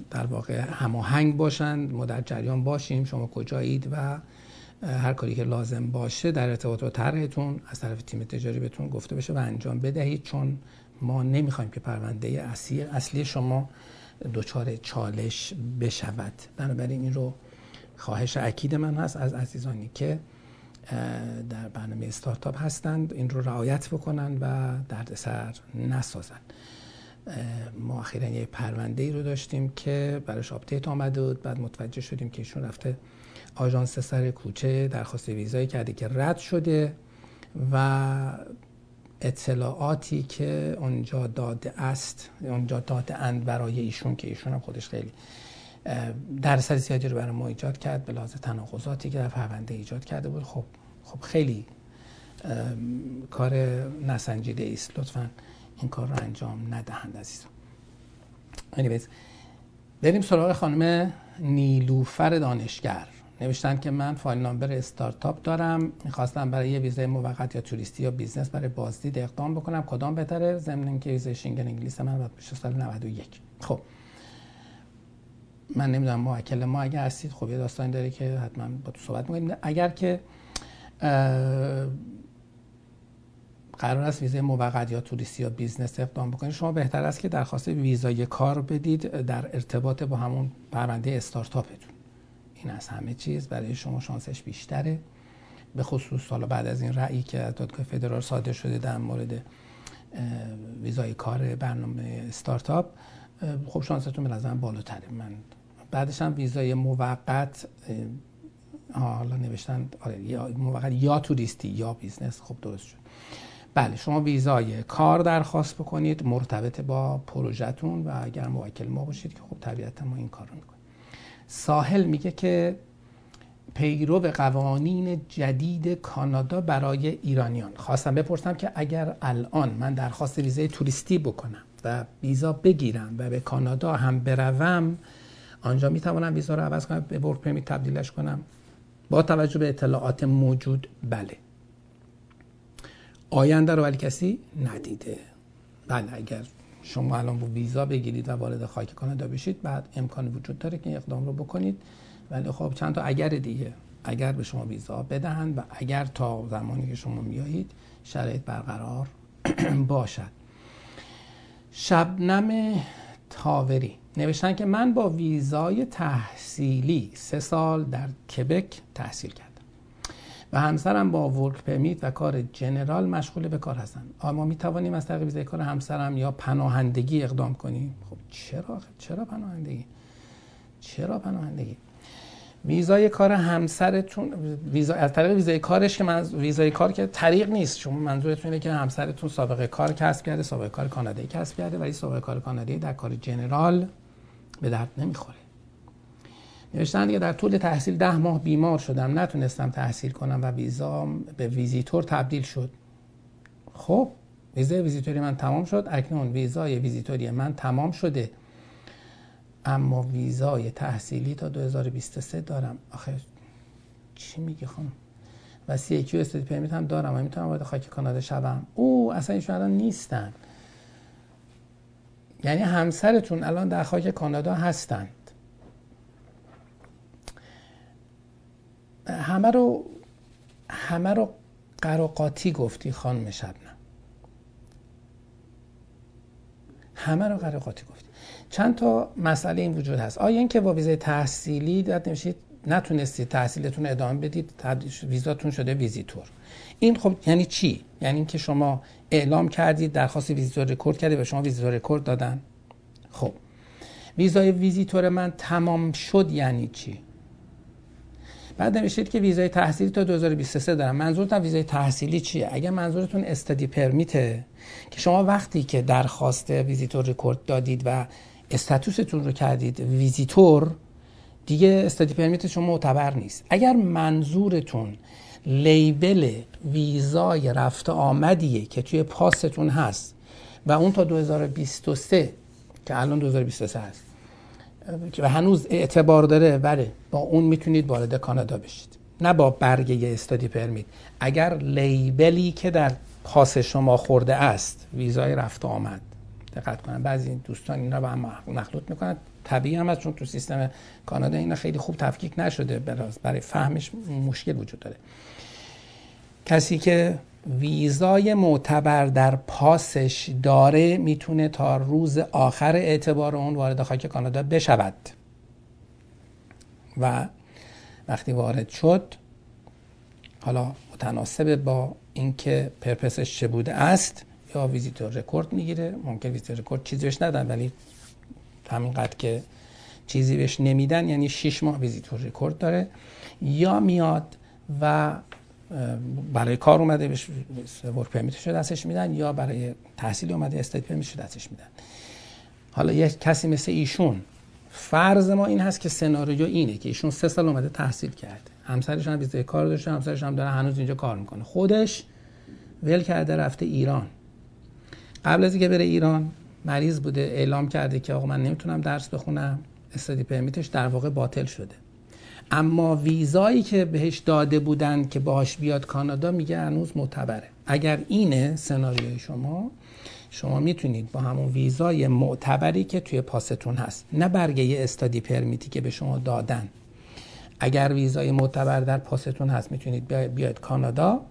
در واقع هماهنگ باشند ما در جریان باشیم شما کجایید و هر کاری که لازم باشه در ارتباط با طرحتون از طرف تیم تجاری بهتون گفته بشه و انجام بدهید چون ما نمی‌خوایم که پرونده اصلی, اصلی شما دچار چالش بشود. بنابراین این رو خواهش اکید من هست از عزیزانی که در برنامه استارتاپ هستند این رو رعایت بکنن و دردسر نسازن. ما اخیرا یه پرونده ای رو داشتیم که براش update آمده بود بعد متوجه شدیم که ایشون رفته آژانس سر کوچه درخواست ویزایی کرده که رد شده و اطلاعاتی که اونجا داده است اونجا داده اند برای ایشون که ایشون هم خودش خیلی درصد زیادی رو برای ما ایجاد کرد به لحاظ تناقضاتی که در پرونده ایجاد کرده بود. خب خب خیلی کار نسنجیده است لطفا این کار رو انجام ندهند عزیزان anyways بریم سراغ خانم نیلوفر دانشگر. نوشتن که من file number استارتاپ دارم. می‌خواستم برای یه ویزای موقت یا توریستی یا business برای بازدید اقدام بکنم. کدام بهتره؟ ضمن اینکه ویزای شنگن انگلیس من باید بشه سال 91 خب. من نمی‌دونم موکل ما اگر هستید خب یه داستانی داره که حتما با تو صحبت می‌کنیم. اگر که قرار است ویزای موقت یا توریستی یا business اقدام بکنید شما بهتر است که درخواست ویزای کار بدید در ارتباط با همون پرونده استارتاپتون. این از همه چیز برای شما شانسش بیشتره. به خصوص حالا بعد از این رأیی که از دادگاه فدرال صادر شده در مورد ویزای کار برنامه استارتاپ خب شانستون به نظرم بالاتره. من بعدش هم ویزای موقت حالا نوشتن آره یا موقت یا توریستی یا business خب درست شد. بله شما ویزای کار درخواست بکنید مرتبط با پروژهتون و اگر موکل ما باشید که خب طبیعتا ما این کار رو ساحل میگه که پیرو قوانین جدید کانادا برای ایرانیان. خواستم بپرسم که اگر الان من درخواست ویزای توریستی بکنم و ویزا بگیرم و به کانادا هم بروم آنجا می‌توانم ویزا رو عوض کنم به ورک پرمیت تبدیلش کنم؟ با توجه به اطلاعات موجود بله. آینده رو ولی کسی ندیده. بله اگر شما الان با ویزا بگیرید و وارد خاک کانادا بشید بعد امکان وجود داره که اقدام رو بکنید. ولی خب چند تا اگر دیگه اگر به شما ویزا بدهند و اگر تا زمانی که شما میایید شرایط برقرار باشد. شبنم تاوری. نوشتن که من با ویزای تحصیلی سه سال در کبک تحصیل کردم. و همسرم با ورک پرمیت و کار جنرال مشغول به کار هستن. آیا ما می توانیم از طریق ویزای کار همسرم یا پناهندگی اقدام کنیم. خب چرا چرا پناهندگی؟ چرا پناهندگی؟ ویزای کار همسرتون ویزا از طریق ویزای کارش که من ویزای کار که طریق نیست. شما منظورتون اینه که همسرتون سابقه کار کسب کرده سابقه کار کانادایی کسب کرده ولی سابقه کار کانادایی در کار جنرال به درد نمی‌خوره. نوشتن دیگه در طول تحصیل ده ماه بیمار شدم. نتونستم تحصیل کنم و ویزا به ویزیتور تبدیل شد. خب ویزای ویزیتوری من تمام شد. اکنون ویزای ویزیتوری من تمام شده. اما ویزای تحصیلی تا 2023 دارم. آخه چی میگی خانم؟ و CAQ study permit هم دارم و می‌تونم وارد خاک کانادا شوم. او اصلا ایشون الان نیستن. یعنی همسرتون الان در خاک کانادا هستند همه رو همه رو قراقاتی گفتی خانم شبنم. همه رو قراقاتی گفتی. چند تا مسئله این وجود هست؟ آیا اینکه با ویزای تحصیلی داد نمیشید؟ نتونستید تحصیلتون ادامه بدید ویزاتون شده ویزیتور. این خب یعنی چی؟ یعنی اینکه شما اعلام کردید درخواست visitor record کردید به شما visitor record دادن. خب. ویزای ویزیتور من تمام شد یعنی چی؟ بعد نوشتید که ویزای تحصیلی تا 2023 دارم. منظورتون ویزای تحصیلی چیه؟ اگر منظورتون study permit ه که شما وقتی که درخواست visitor record دادید و status تون رو کردید ویزیتور دیگه study permit شما معتبر نیست. اگر منظورتون لیبل ویزای رفته آمدیه که توی پاستون هست و اون تا 2023 که الان 2023 هست و هنوز اعتبار داره بله با اون می‌تونید وارد کانادا بشید. نه با برگه استادی پرمیت. اگر لیبلی که در پاس شما خورده است ویزای رفت آمد. دقت کنن بعضی دوستان این رو با هم مخلوط می‌کنن. طبیعی هم چون تو سیستم کانادا اینا خیلی خوب تفکیک نشده برای فهمش مشکل وجود داره. کسی که ویزای معتبر در پاسش داره می‌تونه تا روز آخر اعتبار اون وارد خاک کانادا بشود. و وقتی وارد شد حالا متناسب با اینکه purpose ش چه بوده است یا visitor record می‌گیره. ممکن visitor record چیزی بهش ندن ولی همینقدر که چیزی بهش نمیدن یعنی 6 ماه visitor record داره. یا میاد و برای کار اومده بهش work permit ش دستش میدن یا برای تحصیل اومده study permit ش دستش میدن. حالا یک کسی مثل ایشون فرض ما این هست که سناریو اینه که ایشون سه سال اومده تحصیل کرده. همسرش هم ویزای کار داشته همسرش هم داره هنوز اینجا کار می‌کنه. خودش ول کرده رفته ایران. قبل از اینکه بره ایران مریض بوده اعلام کرده که آقا من نمی‌تونم درس بخونم. استادی پرمیتش در واقع باطل شده. اما ویزایی که بهش داده بودن که باهاش بیاد کانادا میگه هنوز معتبره. اگر اینه سناریوی شما شما می‌تونید با همون ویزای معتبری که توی پاستون هست نه برگه استادی پرمیتی که به شما دادن. اگر ویزای معتبر در پاستون هست می‌تونید بیاید کانادا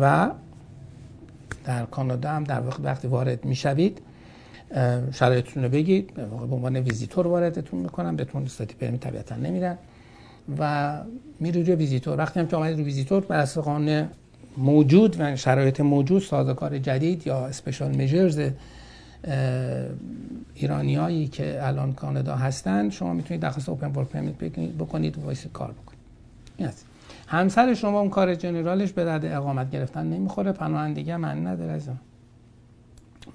و در کانادا هم در وقت وقتی وارد می‌شوید شرایطتون رو بگید. به عنوان ویزیتور واردتون می‌کنم. بهتون study permit طبیعتا نمیدن. و میری روی ویزیتور. وقتی هم که آمدید رو ویزیتور بر اساس موجود و شرایط موجود سازوکار جدید یا special measures ایرانیایی که الان کانادا هستن شما می‌تونید درخواست open work permit بکنید و وایس کار بکنید. این همسر شما اون کار جنرالش به درد اقامت گرفتن نمی‌خوره. پناهندگی من نداره از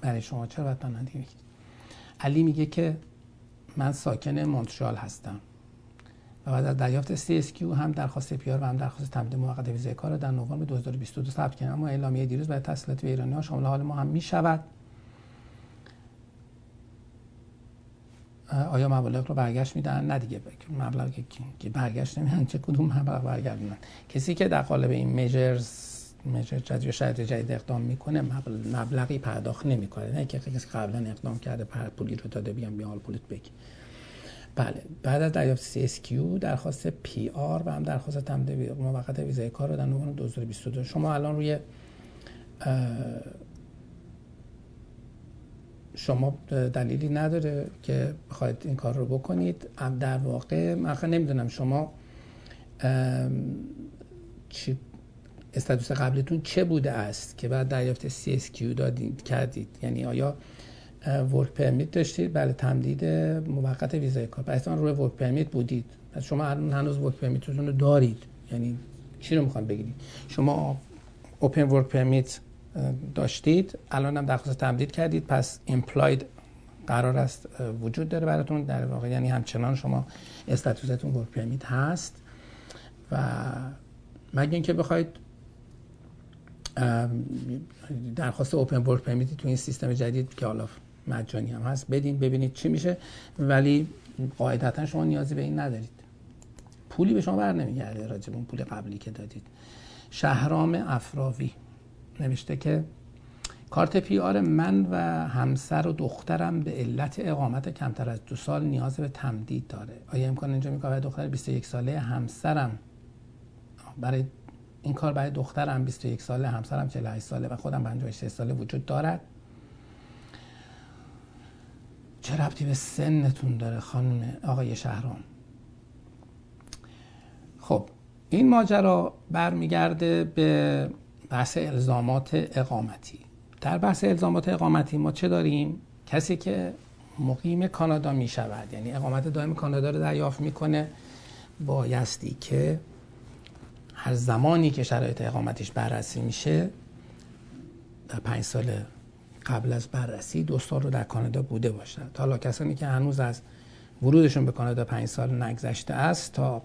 برای شما چرا باید پناهندگی علی میگه که من ساکن مونترال هستم. و بعد از دریافت CSQ هم درخواست پیار و هم درخواست تمدید موقت ویزای کار در نوامبر 2022 ثبت کردم اما اعلامیه دیروز برای تحصیلات به ایرانی ها شامل حال ما هم می شود آیا مبالغ رو برگشت میدن؟ نه دیگه. مبلغ که برگشت نمیدن. چه کدوم مبلغ برگردونن کسی که در قالب این میجرز میجر جدید شاید جدید اقدام می‌کنه مبلغی پرداخت نمی‌کنه. نه که کسی قبلا اقدام کرده پر پولی رو داده بیام بیا پولت بگی. بله. بعد از دریافت CSQ درخواست PR و هم درخواست تمدید موقت ویزای کار رو در نوامبر 2022 شما الان روی شما دلیلی نداره که بخواید این کار رو بکنید. در واقع من نمی‌دونم شما چی استاتوس قبلتون چه بوده است که بعد دریافت CSQ دادید کردید؟ یعنی آیا ورک پرمیت داشتید؟ بله تمدید موقت ویزای کار. پس روی ورک پرمیت بودید. پس شما هنوز ورک پرمیتتون رو دارید. یعنی چی رو می‌خوان بگیرید؟ شما open work permit داشتید. الان هم درخواست تمدید کردید. پس implied قرار است وجود داره براتون. در واقع یعنی همچنان شما status تون work permit هست. و مگه اینکه بخواید درخواست open work permit ی تو این سیستم جدید که حالا مجانی هم هست. بدین ببینید چی میشه. ولی قاعدتا شما نیازی به این ندارید. پولی به شما بر نمیگرده راجب اون پول قبلی که دادید. شهرام افراوی نوشته که کارت پی آر من و همسر و دخترم به علت اقامت کمتر از دو سال نیاز به تمدید داره. آیا امکان اینجا میگه دختر 21 ساله همسرم؟ برای این کار برای دخترم 21 ساله همسرم 48 ساله و خودم 53 ساله وجود دارد. چه ربطی به سنتون داره خانم آقای شهرام؟ خب این ماجرا برمیگرده به بحث الزامات اقامتی. در بحث الزامات اقامتی ما چه داریم؟ کسی که مقیم کانادا می شود یعنی اقامت دائم کانادا رو دریافت می‌کنه بایستی که هر زمانی که شرایط اقامتش بررسی میشه در پنج سال قبل از بررسی دو سال رو در کانادا بوده باشد حالا کسانی که هنوز از ورودشون به کانادا پنج سال نگذشته است تا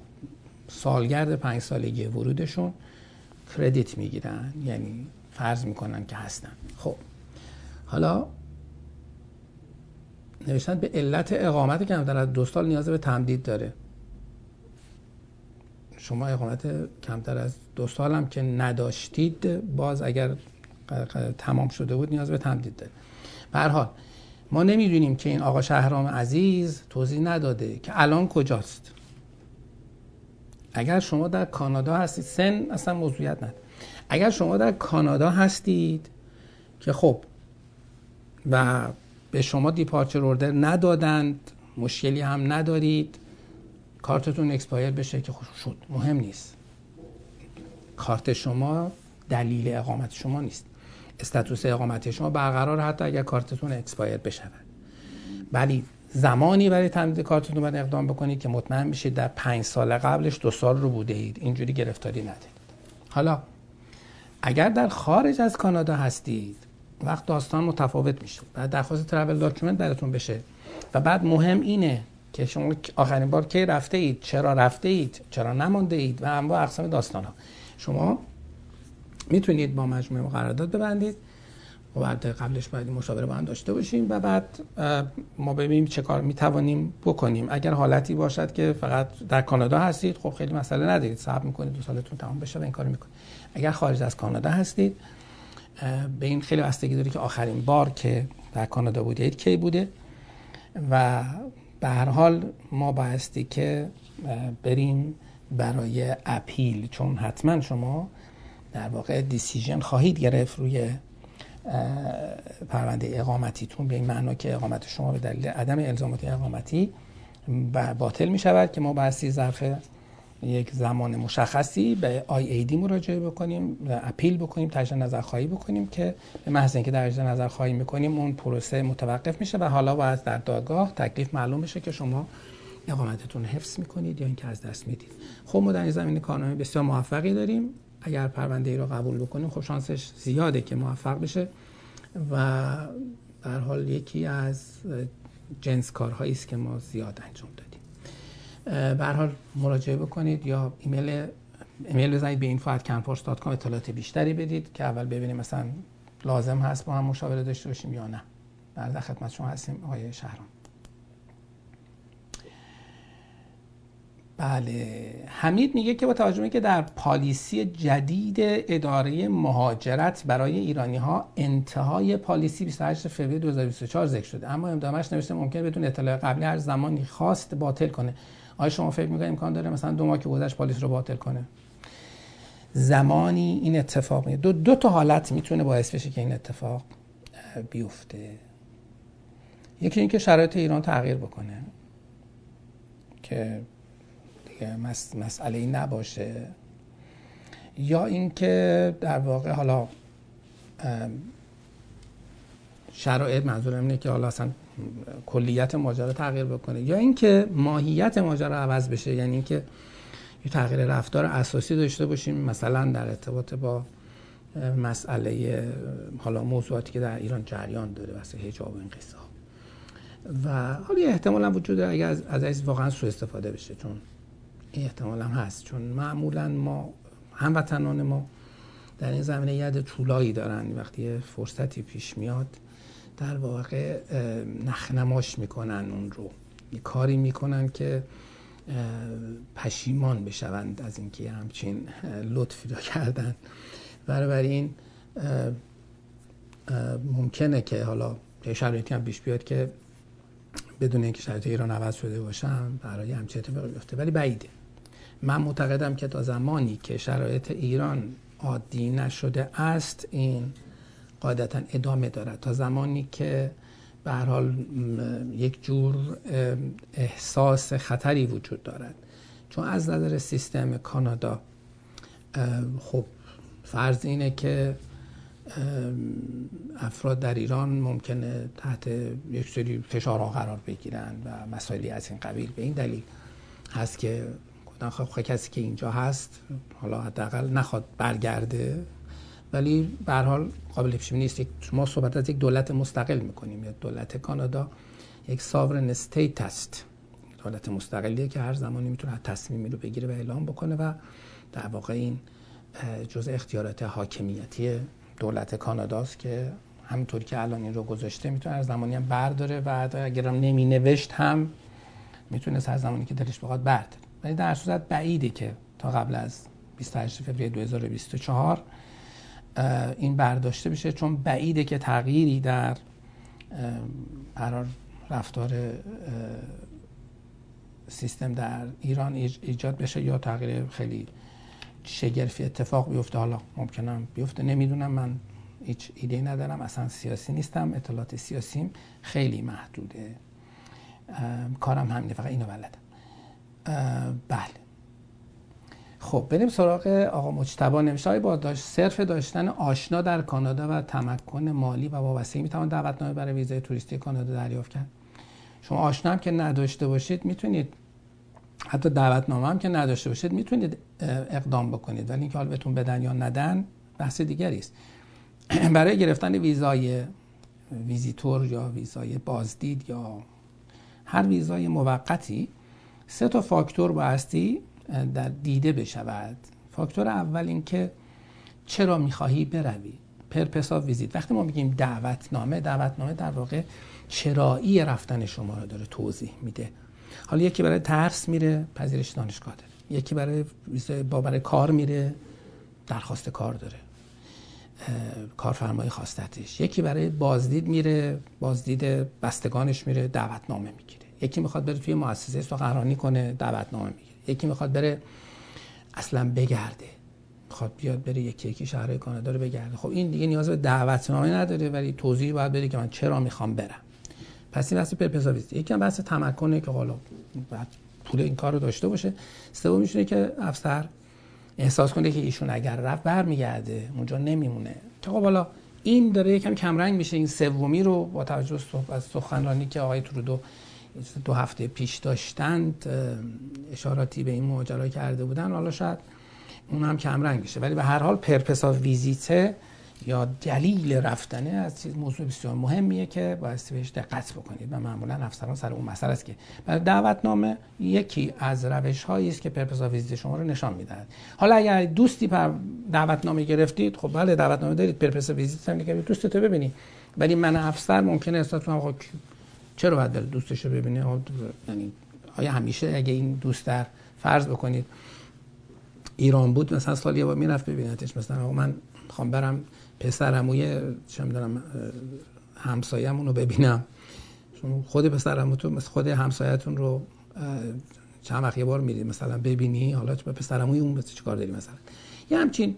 سالگرد پنج سالگی ورودشون کردیت می‌گیرن. یعنی فرض می‌کنن که هستن. خب. حالا نوشتن به علت اقامت کمتر از دو سال نیاز به تمدید داره. شما اقامت کمتر از دو سال هم که نداشتید باز اگر تمام شده بود نیاز به تمدید داره. به حال ما نمی‌دونیم که این آقا شهرام عزیز توضیح نداده که الان کجاست. اگر شما در کانادا هستید سن اصلا موضوعیت نداره. اگر شما در کانادا هستید که خب و به شما دیپارچر اوردر ندادند مشکلی هم ندارید کارتتون expire بشه که خوش شد. مهم نیست. کارت شما دلیل اقامت شما نیست. status اقامت شما برقرار حتی اگر کارتتون expire بشود. ولی زمانی برای تمدید کارتتون باید اقدام بکنید که مطمئن میشید در پنج سال قبلش دو سال رو بوده اید. اینجوری گرفتاری ندید حالا اگر در خارج از کانادا هستید وقت داستان متفاوت میشه. بعد درخواست travel document براتون بشه. و بعد مهم اینه که شما آخرین بار کی رفته اید چرا رفته اید چرا نمانده اید و انواع اقسام داستان ها شما می‌تونید با مجموعه قرارداد ببندید. و بعد قبلش باید مشاوره با هم داشته باشیم و بعد ما ببینیم چه کار می‌توانیم بکنیم. اگر حالتی باشد که فقط در کانادا هستید خب خیلی مسئله ندارید. صبر می‌کنید دو سالتون تمام بشه و این کار می‌کنید. اگر خارج از کانادا هستید به این خیلی بستگی داره که آخرین بار که در کانادا بودید کی بوده؟ و به هر حال ما بایستی که بریم برای اپیل. چون حتما شما در واقع دیسیژن خواهید گرفت روی پرونده اقامتیتون به این معنا که اقامت شما به دلیل عدم الزامات اقامتی باطل می شود که ما بایستی ظرف یک زمان مشخصی به دی مراجعه بکنیم اپیل بکنیم تجدید نظر خواهی بکنیم که به محض اینکه درجه نظر خواهی می‌کنیم اون پروسه متوقف میشه و حالا باید در دادگاه تکلیف معلوم بشه که شما اقامتتون حفظ می‌کنید یا اینکه از دست می‌دید. خب ما در این زمینه کارنامه بسیار موفقی داریم. اگر پرونده ای رو قبول بکنیم خب شانسش زیاده که موفق بشه و در حال یکی از جنس کارهایی است که ما زیاد انجام دادیم. به حال مراجعه بکنید یا ایمیل ایمیل بزنید به info@canforce.com اطلاعات بیشتری بدید که اول ببینیم مثلا لازم هست با هم مشاوره داشته باشیم یا نه. در خدمت شما هستیم آقای شهران بله. حمید میگه که با توجه که در پالیسی جدید اداره مهاجرت برای ایرانی ها انتهای پالیسی 28 فوریه 2024 ذکر شده اما امدامش نوشته ممکن بدون اطلاع قبلی هر زمانی خواست باطل کنه. آیا شما فکر می‌کنید امکان داره مثلا دو ماه که گذشت پالیسی رو باطل کنه؟ زمانی این اتفاق دو, دو تا حالت می‌تونه باعث بشه که این اتفاق بیفته. یکی اینکه شرایط ایران تغییر بکنه که. مسئله ای نباشه. یا اینکه در واقع حالا شرایط منظورم اینه که حالا اصلا کلیت ماجرا تغییر بکنه. یا اینکه ماهیت ماجرا عوض بشه. یعنی اینکه یه تغییر رفتار اساسی داشته باشیم. مثلا در ارتباط با مسئله حالا موضوعاتی که در ایران جریان داره. واسه حجاب این قصه و حالا یه احتمال هم وجود داره اگر از از واقعا سوء استفاده بشه. چون این احتمال هم هست. چون معمولا ما هموطنان ما در این زمینه ید طولایی دارن. وقتی فرصتی پیش میاد در واقع نخنماش می‌کنن اون رو. یه کاری می‌کنن که پشیمان بشوند از اینکه همچین لطفی رو کردن. این ممکنه که حالا یه شرایطی هم پیش بیاد که بدون اینکه شرایط ایران عوض شده باشم برای همچین اتفاقی بیفته. ولی بعیده. من معتقدم که تا زمانی که شرایط ایران عادی نشده است این قاعدتا ادامه دارد. تا زمانی که به هر حال یک جور احساس خطری وجود دارد. چون از نظر سیستم کانادا خب فرض اینه که افراد در ایران ممکنه تحت یک سری فشارها قرار بگیرن و مسائلی از این قبیل به این دلیل هست که خب کسی که اینجا هست حالا حداقل نخواد برگرده. ولی به حال قابل پیش نیست. ما صحبت از یک دولت مستقل می‌کنیم. یا دولت کانادا یک ساورن استیت است. دولت مستقلیه که هر زمانی می‌تونه تصمیمی رو بگیره و اعلام بکنه و در واقع این جز اختیارات حاکمیتی دولت کاناداست که همینطوری که الان این رو گذاشته می‌تونه هر زمانی هم برداره و اگرم نمی نوشت هم می‌تونه هر زمانی که دلش بخواد برداره ولی در صورت بعیده که تا قبل از 28 فوریه 2024 این برداشته بشه چون بعیده که تغییری در قرار رفتار سیستم در ایران ایجاد بشه یا تغییر خیلی شگرفی اتفاق بیفته. حالا ممکنم بیفته. نمی‌دونم. من هیچ ایده ندارم. اصلا سیاسی نیستم. اطلاعات سیاسیم خیلی محدوده. کارم همینه. فقط اینو بلدم. بله. خب بریم سراغ آقا مجتبا های با داشت صرف داشتن آشنا در کانادا و تمکن مالی و وابستگی می‌توان دعوتنامه برای ویزای توریستی کانادا دریافت کرد؟ شما آشنا هم که نداشته باشید می‌تونید حتی دعوتنامه هم که نداشته باشید می‌تونید اقدام بکنید. ولی اینکه حال بهتون بدن یا ندن بحث دیگری است. برای گرفتن ویزای ویزیتور یا ویزای بازدید یا هر ویزای موقتی سه تا فاکتور بایستی در دیده بشود. فاکتور اول اینکه چرا می‌خواهی بروی؟ پرپس ویزیت. وقتی ما میگیم دعوتنامه دعوتنامه در واقع چرایی رفتن شما رو داره توضیح میده. حالا یکی برای ترس میره پذیرش دانشگاه داره. یکی برای با برای کار میره درخواست کار داره. کارفرمای خواستتش یکی برای بازدید میره بازدید بستگانش میره دعوتنامه می‌گیره. یکی می‌خواد بره توی مؤسسه سخنرانی کنه دعوتنامه می‌گیره. یکی می‌خواد بره اصلا بگرده. می‌خواد بیاد بره یکی یکی شهرهای کانادا رو بگرده. خب این دیگه نیاز به دعوتنامه نداره ولی توضیح باید بده که من چرا می‌خوام برم. پس این بحث پرپزاویست یکی هم بحث تمکنه که حالا بعد پول این کار رو داشته باشه. سوم میشونه که افسر احساس کنه که ایشون اگر رفت برمیگرده اونجا نمیمونه. که خب حالا این داره یکم کمرنگ میشه. این سومی رو با توجه از سخنرانی که آقای ترودو دو هفته پیش داشتند اشاراتی به این ماجرا کرده بودن حالا شاید اون هم کمرنگ میشه ولی به هر حال پرپسا ویزیته یا دلیل رفتنه از چیز موضوع بسیار مهمیه که باید بهش دقت بکنید و معمولا افسران سر اون مسئله است که برای دعوتنامه یکی از روش هایی است که پرپسا ویزیت شما رو نشان می‌دهد. حالا اگر دوستی پر دعوتنامه گرفتید خب بله دعوتنامه دارید. پرپسا ویزیت هم نگرید دوست تو ببینید. ولی من افسر ممکنه احساس کنم خب چرا باید دوستش رو ببینه؟ یعنی آیا همیشه اگه این دوست در فرض بکنید ایران بود مثلا سال یه بار می‌رفت ببینتش. مثلا من می‌خوام برم پسرموی چه می‌دونم همسایه‌مون رو ببینم. خود پسرموتون خود همسایتون رو چند وقت یه بار میرید مثلا ببینی حالا به پسرموی اون چه کار داری مثلا؟ یه همچین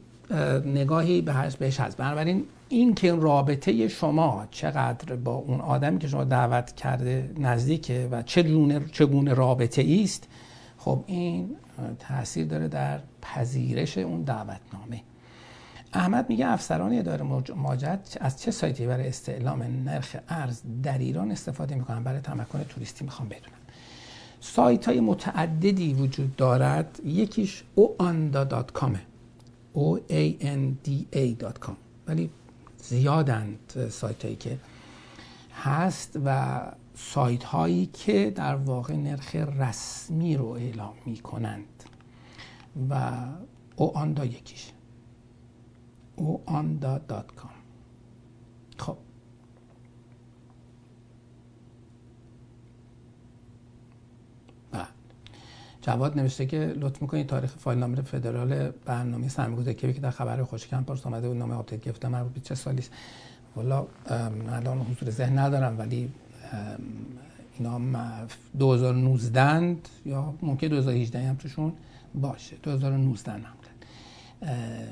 نگاهی به بهش هست. بنابراین این که رابطه شما چقدر با اون آدمی که شما دعوت کرده نزدیکه و چگونه چگونه رابطه است خب این تاثیر داره در پذیرش اون دعوتنامه. احمد میگه افسران اداره ماجد از چه سایتی برای استعلام نرخ ارز در ایران استفاده می‌کنن؟ برای تمکن توریستی می‌خوام بدونم. سایت های متعددی وجود دارد. یکیش oanda.com o a n d ولی زیادند سایت هایی که هست و سایت هایی که در واقع نرخ رسمی رو اعلام می کنند و اواندا یکیش. Oanda.com خب بله. جواد نوشته که لطف می‌کنید تاریخ فایل نامه فدرال برنامه سرمایه‌گذاری که در خبر خوش کنپارس آمده بود. نامه update گرفته مربوط به چه سالی است؟ والا الان حضور ذهن ندارم ولی اینا 2019 یا ممکن 2018 هم توشون باشه. 2019 هم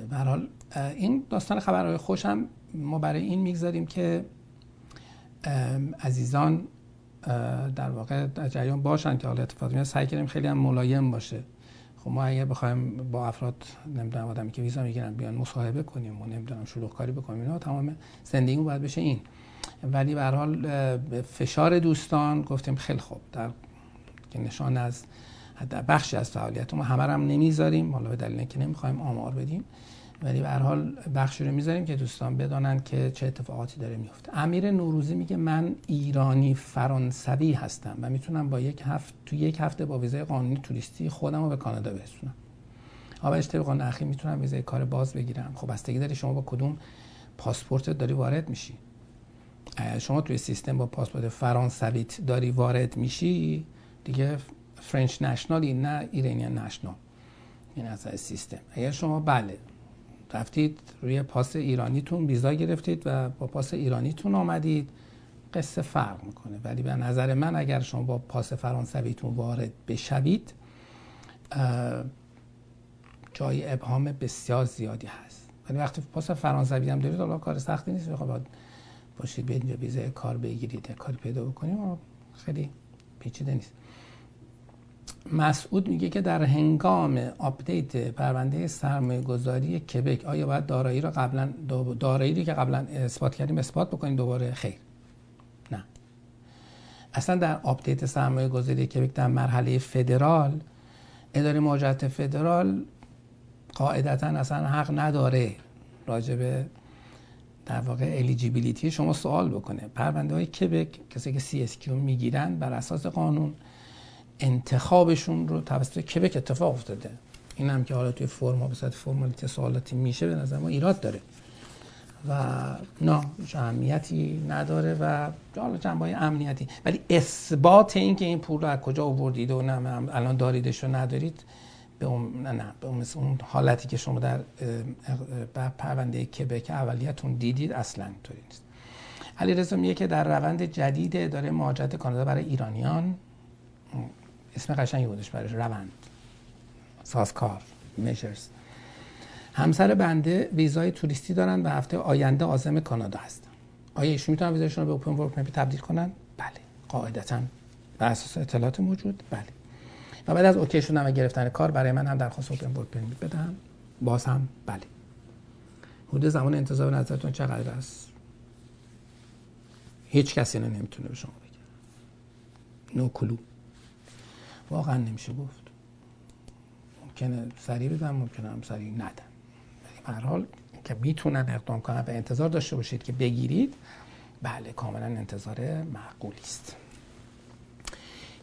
به حال این داستان خبرهای خوشم ما برای این می‌گذاریم که عزیزان در واقع در جریان باشن که حالا اتفاق میاد سعی کنیم خیلی هم ملایم باشه. خب ما اگر بخوایم با افراد نمی‌دونم آدمی که ویزا می‌گیرن بیان مصاحبه کنیم و نمی‌دونم شلوغ کاری بکنیم اینا تمام زندگیمون باید بشه این. ولی به حال فشار دوستان گفتیم خیلی خوب. در که نشان از بخشی از فعالیت ما همه هم نمی‌ذاریم. حالا به دلیل اینکه نمی‌خوایم آمار بدیم. ولی به حال بخشی رو می‌ذاریم که دوستان بدانند که چه اتفاقاتی داره میفته امیر نوروزی میگه من ایرانی فرانسوی هستم و می‌تونم با یک هفته تو یک هفته با ویزای قانونی توریستی خودم رو به کانادا برسونم. آقا اشتباه قانون اخیر می‌تونم ویزای کار باز بگیرم. خب بستگی داره شما با کدوم پاسپورت داری وارد میشی. شما توی سیستم با پاسپورت فرانسویت داری وارد میشی دیگه French national ی نه Iranian national. این از سیستم. اگر شما بله. رفتید روی پاس ایرانیتون ویزا گرفتید و با پاس ایرانیتون آمدید. قصه فرق می‌کنه. ولی به نظر من اگر شما با پاس فرانسویتون وارد بشوید جای ابهام بسیار زیادی هست. ولی وقتی پاس فرانسوی هم دارید حالا کار سختی نیست. بخواید بیایید به اینجا ویزای کار بگیرید کاری پیدا بکنیم خیلی پیچیده نیست. مسعود میگه که در هنگام update پرونده سرمایه گذاری کبک آیا باید دارایی رو قبلا دارایی که قبلا اثبات کردیم اثبات بکنیم دوباره؟ خیر. نه. اصلا در update سرمایه گذاری کبک در مرحله فدرال اداره مهاجرت فدرال قاعدتا اصلا حق نداره راجع به در واقع eligibility شما سوال بکنه. پرونده های کبک کسی که CSQ می‌گیرن بر اساس قانون انتخابشون رو توسط کبک اتفاق افتاده. این هم که حالا توی فرما به صورت فرمالیته سوالاتی میشه به نظر ما ایراد داره. و نه جمعیتی نداره و حالا جنبه امنیتی. ولی اثبات این که این پول رو از کجا آوردید و نه الان داریدش رو ندارید به اون نه, نه به اون, اون حالتی که شما در پرونده کبک اولیتون دیدید اصلا اینطوری نیست. علی رضا میگه که در روند جدید اداره مهاجرت کانادا برای ایرانیان اسم قشنگی بودش برای روند سازکار میجرز همسر بنده ویزای توریستی دارن و هفته آینده آزم کانادا هستن. آیا ایشون می‌تونن ویزایشون رو به اوپن ورک تبدیل کنن؟ بله. قاعدتا بر اساس اطلاعات موجود بله. و بعد از اوکی شدن و گرفتن کار برای من هم درخواست اوپن ورک پرمیت بدم. باز هم بله. حدود زمان انتظار نظرتون چقدر است؟ هیچ کسی اینو نمی‌تونه به شما بگه. نو کلو واقعا نمیشه گفت. ممکنه سریع بدم ممکنه هم سریع ندم. ولی به حال که می‌تونن اقدام کنن و انتظار داشته باشید که بگیرید بله کاملا انتظار معقولی است.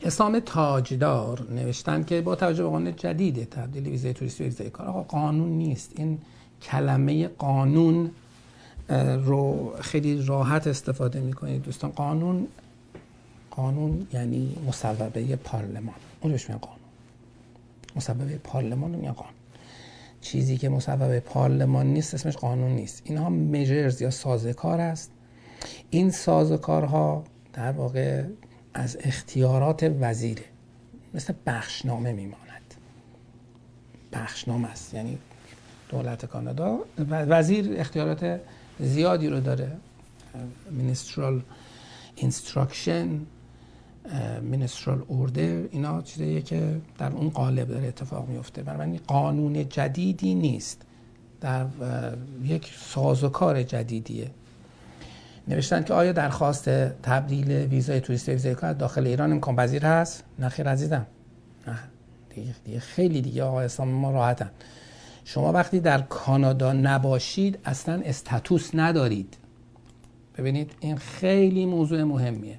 حسام تاجدار نوشتن که با توجه به قانون جدید تبدیل ویزای توریستی به ویزای کار آقا قانون نیست. این کلمه قانون رو خیلی راحت استفاده می‌کنید دوستان. قانون قانون یعنی مصوبه پارلمان. اون روش میگن قانون. مصوبه پارلمان رو میگن قانون. چیزی که مصوبه پارلمان نیست اسمش قانون نیست. اینها میجرز یا سازکار است. این سازکارها در واقع از اختیارات وزیره. مثل بخشنامه میماند. بخشنامه است. یعنی دولت کانادا وزیر اختیارات زیادی رو داره. ministerial instruction ministerial order اینا چیزیه که در اون قالب داره اتفاق میفته. بنابراین قانون جدیدی نیست. در یک سازوکار جدیدیه. نوشتن که آیا درخواست تبدیل ویزای توریست ویزای کار داخل ایران امکان پذیر هست؟ نه خیر عزیزم. نه. دیگه, دیگه خیلی دیگه آقا اسلام ما راحتن. شما وقتی در کانادا نباشید اصلا استاتوس ندارید. ببینید این خیلی موضوع مهمیه.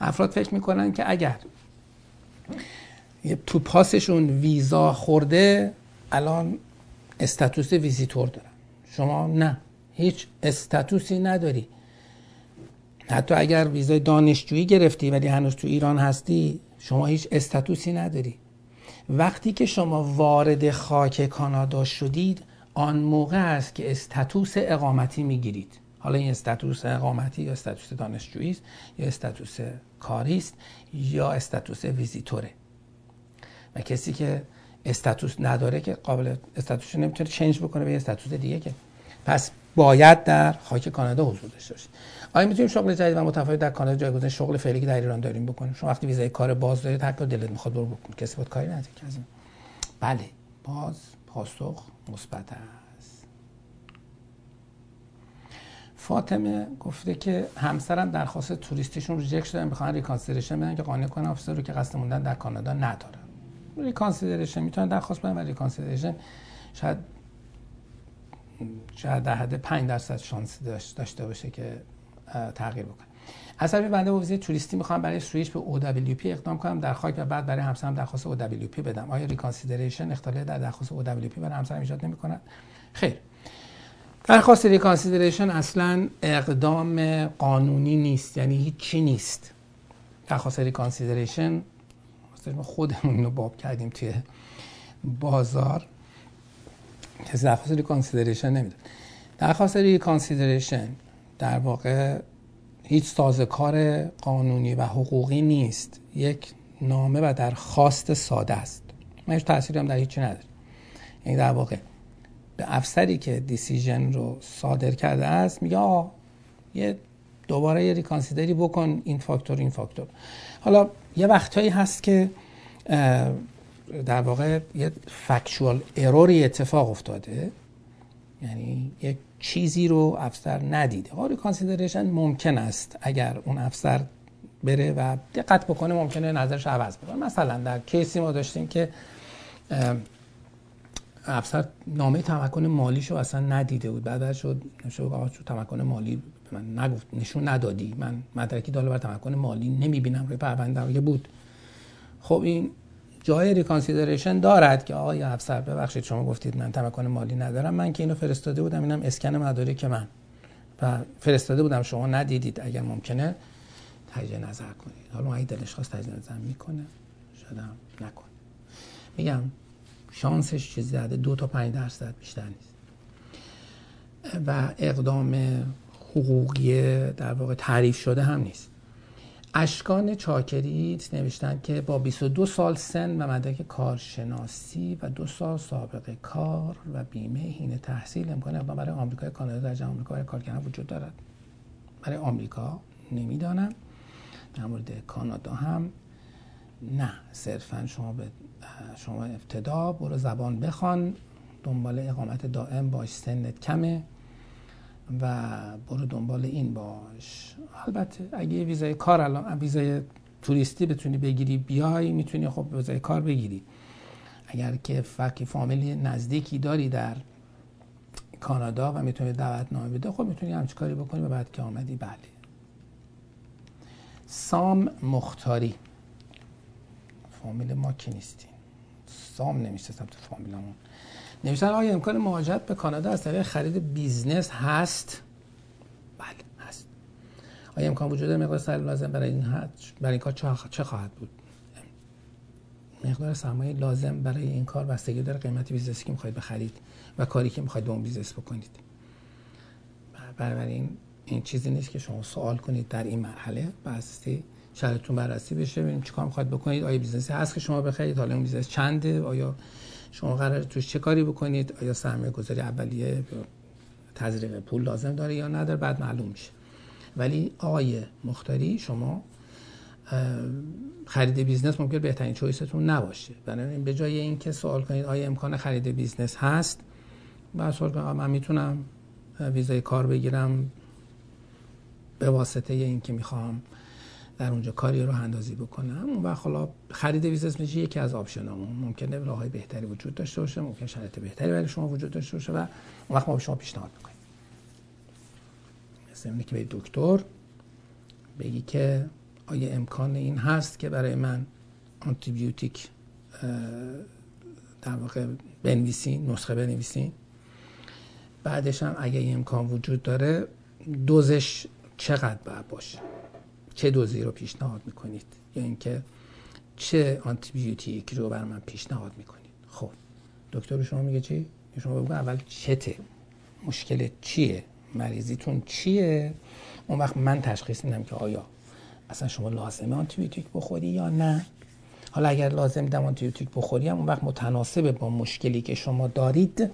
افراد فکر می‌کنن که اگر تو پاسشون ویزا خورده الان استاتوس ویزیتور دارن. شما نه هیچ استاتوسی نداری. حتی اگر ویزای دانشجویی گرفتی ولی هنوز تو ایران هستی شما هیچ استاتوسی نداری. وقتی که شما وارد خاک کانادا شدید آن موقع است که استاتوس اقامتی می‌گیرید. حالا این استاتوس اقامتی یا استاتوس دانشجویی است یا استاتوس کاری است یا استاتوس ویزیتوره. و کسی که استاتوس نداره که قابل استاتوسش نمی‌تونه چنج بکنه به استاتوس دیگه که پس باید در خاک کانادا حضور داشته باشید آیا می‌تونیم شغل جدید و متفاوت در کانادا جایگزین شغل فعلی که در ایران داریم بکنیم؟ شما وقتی ویزای کار باز دارید هر دلت می‌خواد برو بکن. کسی بود کاری نداره. بله. باز پاسخ مثبت است فاطمه گفته که همسرم درخواست توریستیشون reject شده می‌خوان reconsideration بدن که قانع کنن افسر رو که قصد موندن در کانادا نداره reconsideration می‌تونن درخواست بدن ولی reconsideration شاید شاید در حد 5 درصد شانس داشته باشه که تغییر بکنه. اصلا بنده ویزای توریستی می‌خوام برای سویچ به OWP اقدام کنم. در خاک و بعد برای همسرم درخواست OWP بدم. آیا reconsideration اختلال در درخواست OWP برای همسرم ایجاد نمی‌کنه خیر. درخواست reconsideration اصلا اقدام قانونی نیست یعنی هیچی نیست. درخواست reconsideration خودمون رو باب کردیم توی بازار. کسی درخواست reconsideration نمیده. درخواست reconsideration در واقع هیچ سازکار قانونی و حقوقی نیست. یک نامه و درخواست ساده است. من هیچ تأثیری هم در هیچی نداره یعنی در واقع به افسری که decision رو صادر کرده است میگه آقا یه دوباره یه reconsider ی بکن این فاکتور این فاکتور. حالا یه وقتهایی هست که در واقع یه factual error ی اتفاق افتاده یعنی یک چیزی رو افسر ندیده. ها reconsideration ممکن است اگر اون افسر بره و دقت بکنه ممکنه نظرش عوض بکنه. مثلا در کیسی ما داشتیم که افسر نامه تمکن مالیشو اصلا ندیده بود. بعد شد آقا تمکن مالی من نگفت نشون ندادی. من مدرکی داله بر تمکن مالی نمی‌بینم روی پرونده بود. خب این جای ریکانسیدریشن دارد که آقای افسر ببخشید شما گفتید من تمکن مالی ندارم. من که اینو فرستاده بودم اینم اسکن مدارک من. و فرستاده بودم شما ندیدید. اگر ممکنه تجزیه نظر کنید. حالا اگه دلش خواست تجزیه نظر می‌کنه شدم نکن میگم شانسش چیزی زده دو تا پنج درصد بیشتر نیست. و اقدام حقوقی در واقع تعریف شده هم نیست. اشکان چاکریت نوشتن که با 22 سال سن و مدرک کارشناسی و دو سال سابقه کار و بیمه هین تحصیل امکان اقدام برای آمریکا کانادا در جمع آمریکا برای کار کردن وجود دارد. برای آمریکا نمی‌دانم. در مورد کانادا هم نه. صرفا شما به شما ابتدا برو زبان بخوان دنبال اقامت دائم باش سنت کمه و برو دنبال این باش. البته اگه ویزای کار الان ویزای توریستی بتونی بگیری بیای می‌تونی خب ویزای کار بگیری. اگر که فکی فامیلی نزدیکی داری در کانادا و می‌تونی دعوت نامه بده خب می‌تونی همچی کاری بکنی و بعد که آمدی بله. سام مختاری. فامیل ما که نیستیم. سام نمیشه سمت فامیلمون نوشتن آیا امکان مهاجرت به کانادا از طریق خرید business هست. بله هست. آیا امکان وجود مقدار سرمایه لازم برای این برای این کار چه خواهد بود؟ مقدار سرمایه لازم برای این کار بستگی داره قیمت business ی که می‌خواید بخرید و کاری که می‌خواید به اون business بکنید. بنابراین این چیزی نیست که شما سوال کنید در این مرحله. بایستی شرطتون بررسی بشه ببینیم چیکار می‌خواید بکنید. آیا business ی هست که شما بخرید؟ حالا اون business چنده؟ آیا شما قرار توش چه کاری بکنید؟ آیا سرمایه گذاری اولیه؟ تزریق پول لازم داره یا نداره؟ بعد معلوم میشه. ولی آقای مختاری شما خرید business ممکن بهترین choice تون نباشه. بنابراین به جای اینکه سوال کنید آیا امکان خرید business هست بعد سوال کنید من می‌تونم ویزای کار بگیرم به واسطه اینکه می‌خوام در اونجا کاری رو اندازی بکنم وقت حالا خرید ویزا میشه یکی از آپشنامون ممکنه راههای بهتری وجود داشته باشه ممکن شرایط بهتری برای شما وجود داشته باشه و اون وقت ما به شما پیشنهاد می‌کنیم. مثل که به دکتر بگی که آیا امکان این هست که برای من آنتیبیوتیک در واقع بنویسین نسخه بنویسین؟ بعدش هم اگه امکان وجود داره دوزش چقدر باید باشه؟ چه دوزی رو پیشنهاد می‌کنید؟ یا اینکه چه آنتیبیوتیک رو بر من پیشنهاد می‌کنید؟ خب دکتر به شما میگه چی؟ شما بگو اول چته. مشکل چیه؟ مریضیتون چیه؟ اون وقت من تشخیص میدم که آیا اصلا شما لازمه آنتیبیوتیک بخوری یا نه. حالا اگر لازم دم آنتیبیوتیک بخوری هم اون وقت متناسب با مشکلی که شما دارید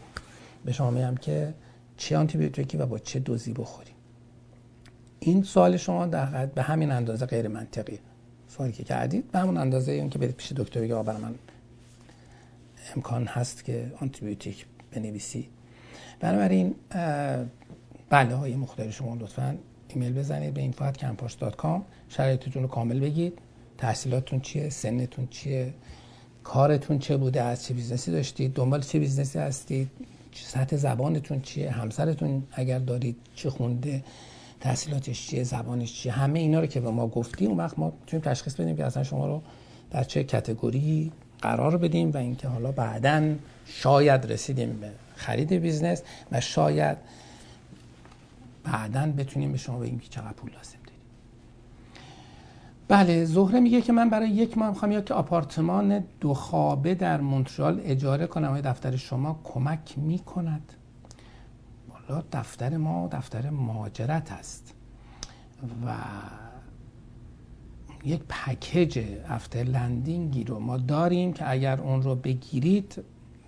به شما میگم که چه آنتیبیوتیکی و با چه دوزی بخوری این سوال شما در به همین اندازه غیر منطقی. سوالی که کردید به همون اندازه اون که برید پیش دکتر بگه برای من امکان هست که آنتیبیوتیک بنویسی. بنابراین بله های مختلف شما لطفا ایمیل بزنید به info@campus.com شرایطتون رو کامل بگید. تحصیلاتتون چیه؟ سنتون چیه؟ کارتون چه بوده؟ از چه business ی داشتید؟ دنبال چه business ی هستید؟ سطح زبانتون چیه؟ همسرتون اگر دارید چه خونده؟ تحصیلاتش چیه زبانش چیه همه اینا رو که به ما گفتی اون وقت ما می‌تونیم تشخیص بدیم که اصلا شما رو در چه category قرار بدیم و اینکه حالا بعدا شاید رسیدیم به خرید business و شاید بعدا بتونیم به شما بگیم که چقدر پول لازم داریم. بله زهره میگه که من برای یک ماه می‌خوام که آپارتمان دو خوابه در مونترال اجاره کنم. های دفتر شما کمک می‌کند؟ دفتر ما دفتر مهاجرت است و یک پکیج افتر لندینگی رو ما داریم که اگر اون رو بگیرید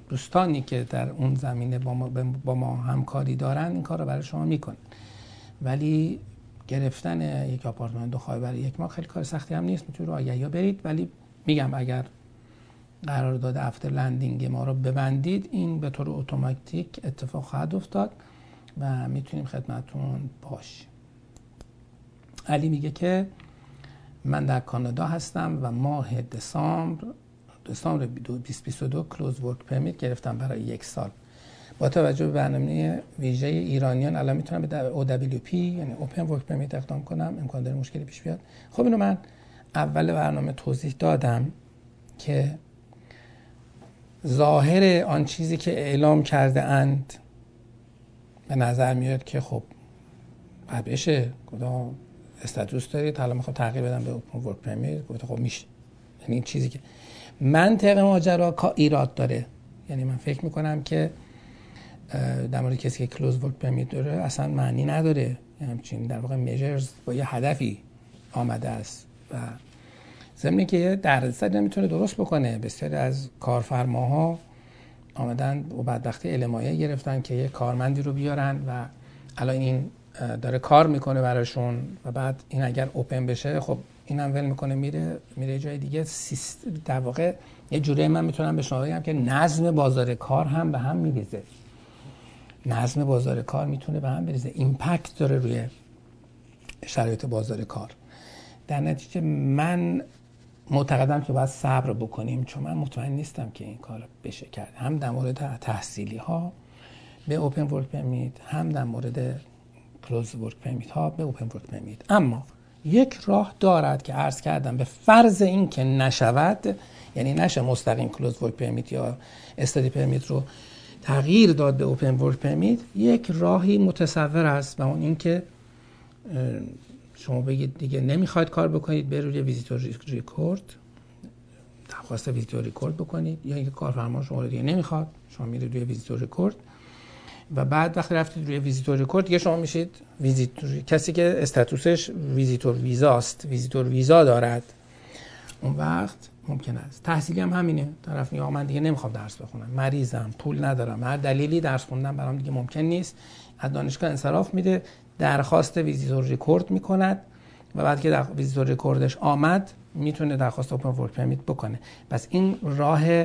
دوستانی که در اون زمینه با ما, با ما همکاری دارن این کار رو برای شما می‌کنن. ولی گرفتن یک آپارتمان دو خوابه برای یک ماه خیلی کار سختی هم نیست می‌تونید رو یا برید. ولی میگم اگر قرارداد افتر لندینگ ما رو ببندید این به طور اتوماتیک اتفاق خواهد افتاد. و می‌تونیم خدمتون باش علی میگه که من در کانادا هستم و ماه دسامبر دسامبر 2022 closed work permit گرفتم برای یک سال. با توجه به برنامه ویژه ایرانیان الان می‌تونم به OWP یعنی open work permit اقدام کنم. امکان داره مشکلی پیش بیاد. خب اینو من اول برنامه توضیح دادم که ظاهر آن چیزی که اعلام کرده اند به نظر میاد که خب بشه. کدام status دارید؟ حالا می‌خوام تغییر بدم به open work permit گفت خب میشه. یعنی این چیزی که منطق ماجرا ایراد داره. یعنی من فکر می‌کنم که در مورد کسی که کلوز ورک پرمیت داره اصلا معنی نداره. یعنی همچین در واقع میجرز با یه هدفی آمده است. و ضمن که یه درصد نمی‌تونه درست بکنه. بسیاری از کارفرماها آمدن و بدبختی علمایه گرفتن که یه کارمندی رو بیارن و الان این داره کار می‌کنه براشون و بعد این اگر اوپن بشه خب اینم ول می‌کنه میره میره جای دیگه. در واقع یه جوری من می‌تونم به شما بگم که نظم بازار کار هم به هم میریزه. نظم بازار کار می‌تونه به هم بریزه. ایمپکت داره روی شرایط بازار کار. در نتیجه من معتقدم که باید صبر بکنیم چون من مطمئن نیستم که این کار بشه کرد. هم در مورد تحصیلی ها به اوپن ورک پرمیت هم در مورد closed work permit ها به open work permit اما یک راه دارد که عرض کردم به فرض این که نشود یعنی نشه مستقیم closed work permit یا study permit رو تغییر داد به open work permit یک راهی متصور است و اون اینکه شما بگید دیگه نمی‌خواید کار بکنید به روی visitor record درخواست visitor record بکنید یا اینکه کارفرما شما رو دیگه نمی‌خواد شما میرید روی visitor record. و بعد وقتی رفتید روی visitor record دیگه شما میشید ویزیتور کسی که status ش visitor ویزاست ویزیتور ویزا دارد. اون وقت ممکن است. تحصیلی هم همینه. طرف میگه من دیگه نمی‌خوام درس بخونم. مریضم پول ندارم. هر دلیلی درس خوندن برام دیگه ممکن نیست. از دانشگاه انصراف میده. درخواست visitor record می‌کند و بعد که visitor record ش آمد می‌تونه درخواست open work permit بکنه. پس این راه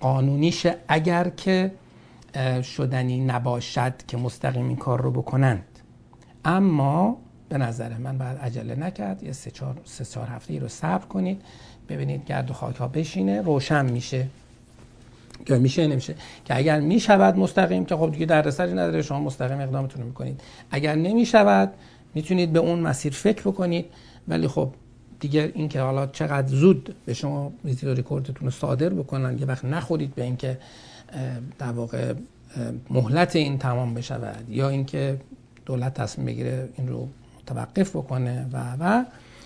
قانونیشه اگر که شدنی نباشد که مستقیم این کار رو بکنند. اما به نظر من باید عجله نکرد. یه سه چهار, سه چهار هفته ای رو صبر کنید. ببینید گرد و خاک ها بشینه روشن میشه. که میشه نمیشه. که اگر می‌شود مستقیم که خب دیگه دردسری نداره شما مستقیم اقدامتون رو می‌کنید. اگر نمی‌شود می‌تونید به اون مسیر فکر بکنید. ولی خب دیگه این که حالا چقدر زود به شما ویدیو ریکوردتون رو صادر بکنن یه وقت نخورید به اینکه در واقع مهلت این تمام بشود یا اینکه دولت تصمیم بگیره این رو متوقف بکنه و و.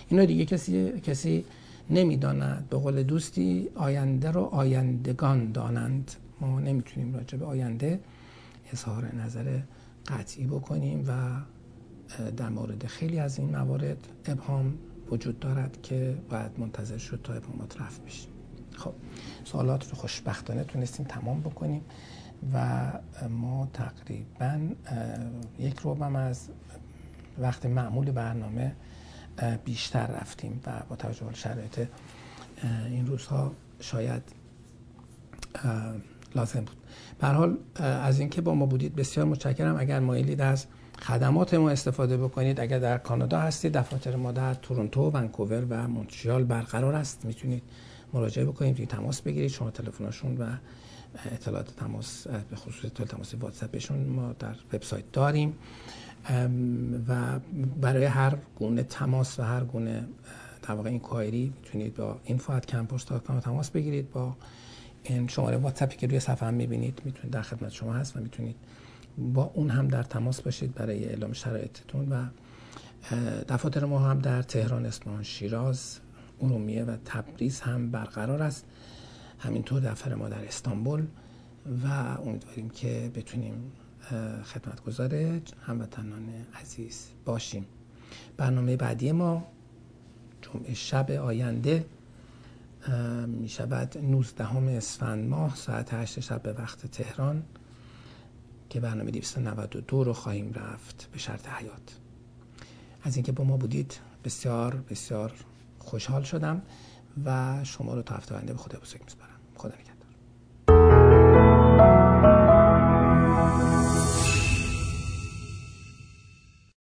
اینا دیگه کسی کسی نمی‌داند. به قول دوستی آینده رو آیندگان دانند. ما نمی‌تونیم راجع به آینده اظهار نظر قطعی بکنیم و در مورد خیلی از این موارد ابهام وجود دارد که باید منتظر شد تا ابهامات رفت بشه. خب سوالات رو خوشبختانه تونستیم تمام بکنیم و ما تقریبا یک روبم از وقت معمول برنامه بیشتر رفتیم و با توجه به شرایط این روزها شاید لازم بود. به حال از اینکه با ما بودید بسیار متشکرم. اگر مایلید از خدمات ما استفاده بکنید اگر در کانادا هستید دفاتر ما در تورنتو، ونکوور و مونتریال برقرار است. می‌تونید مراجعه بکنید تماس بگیرید. شما تلفنشون و اطلاعات تماس به خصوص تماس واتساپشون ما در وبسایت داریم. و برای هر گونه تماس و هر گونه در واقع این کوایری می‌تونید با info@campus.com تماس بگیرید با این شماره واتساپی که روی صفحه هم می‌بینید می‌تونید در خدمت شما هست و می‌تونید با اون هم در تماس باشید برای اعلام شرایطتون و دفاتر ما هم در تهران، اصفهان، شیراز، ارومیه و تبریز هم برقرار است. همینطور دفتر ما در استانبول و امیدواریم که بتونیم خدمتگزار هموطنان عزیز باشیم. برنامه بعدی ما جمعه شب آینده می شود 19 اسفند ماه ساعت 8 شب به وقت تهران که برنامه 292 رو خواهیم رفت به شرط حیات. از اینکه با ما بودید بسیار بسیار خوشحال شدم و شما رو تا هفته آینده به خدا بزرگ میسپارم. خدا نگهدار.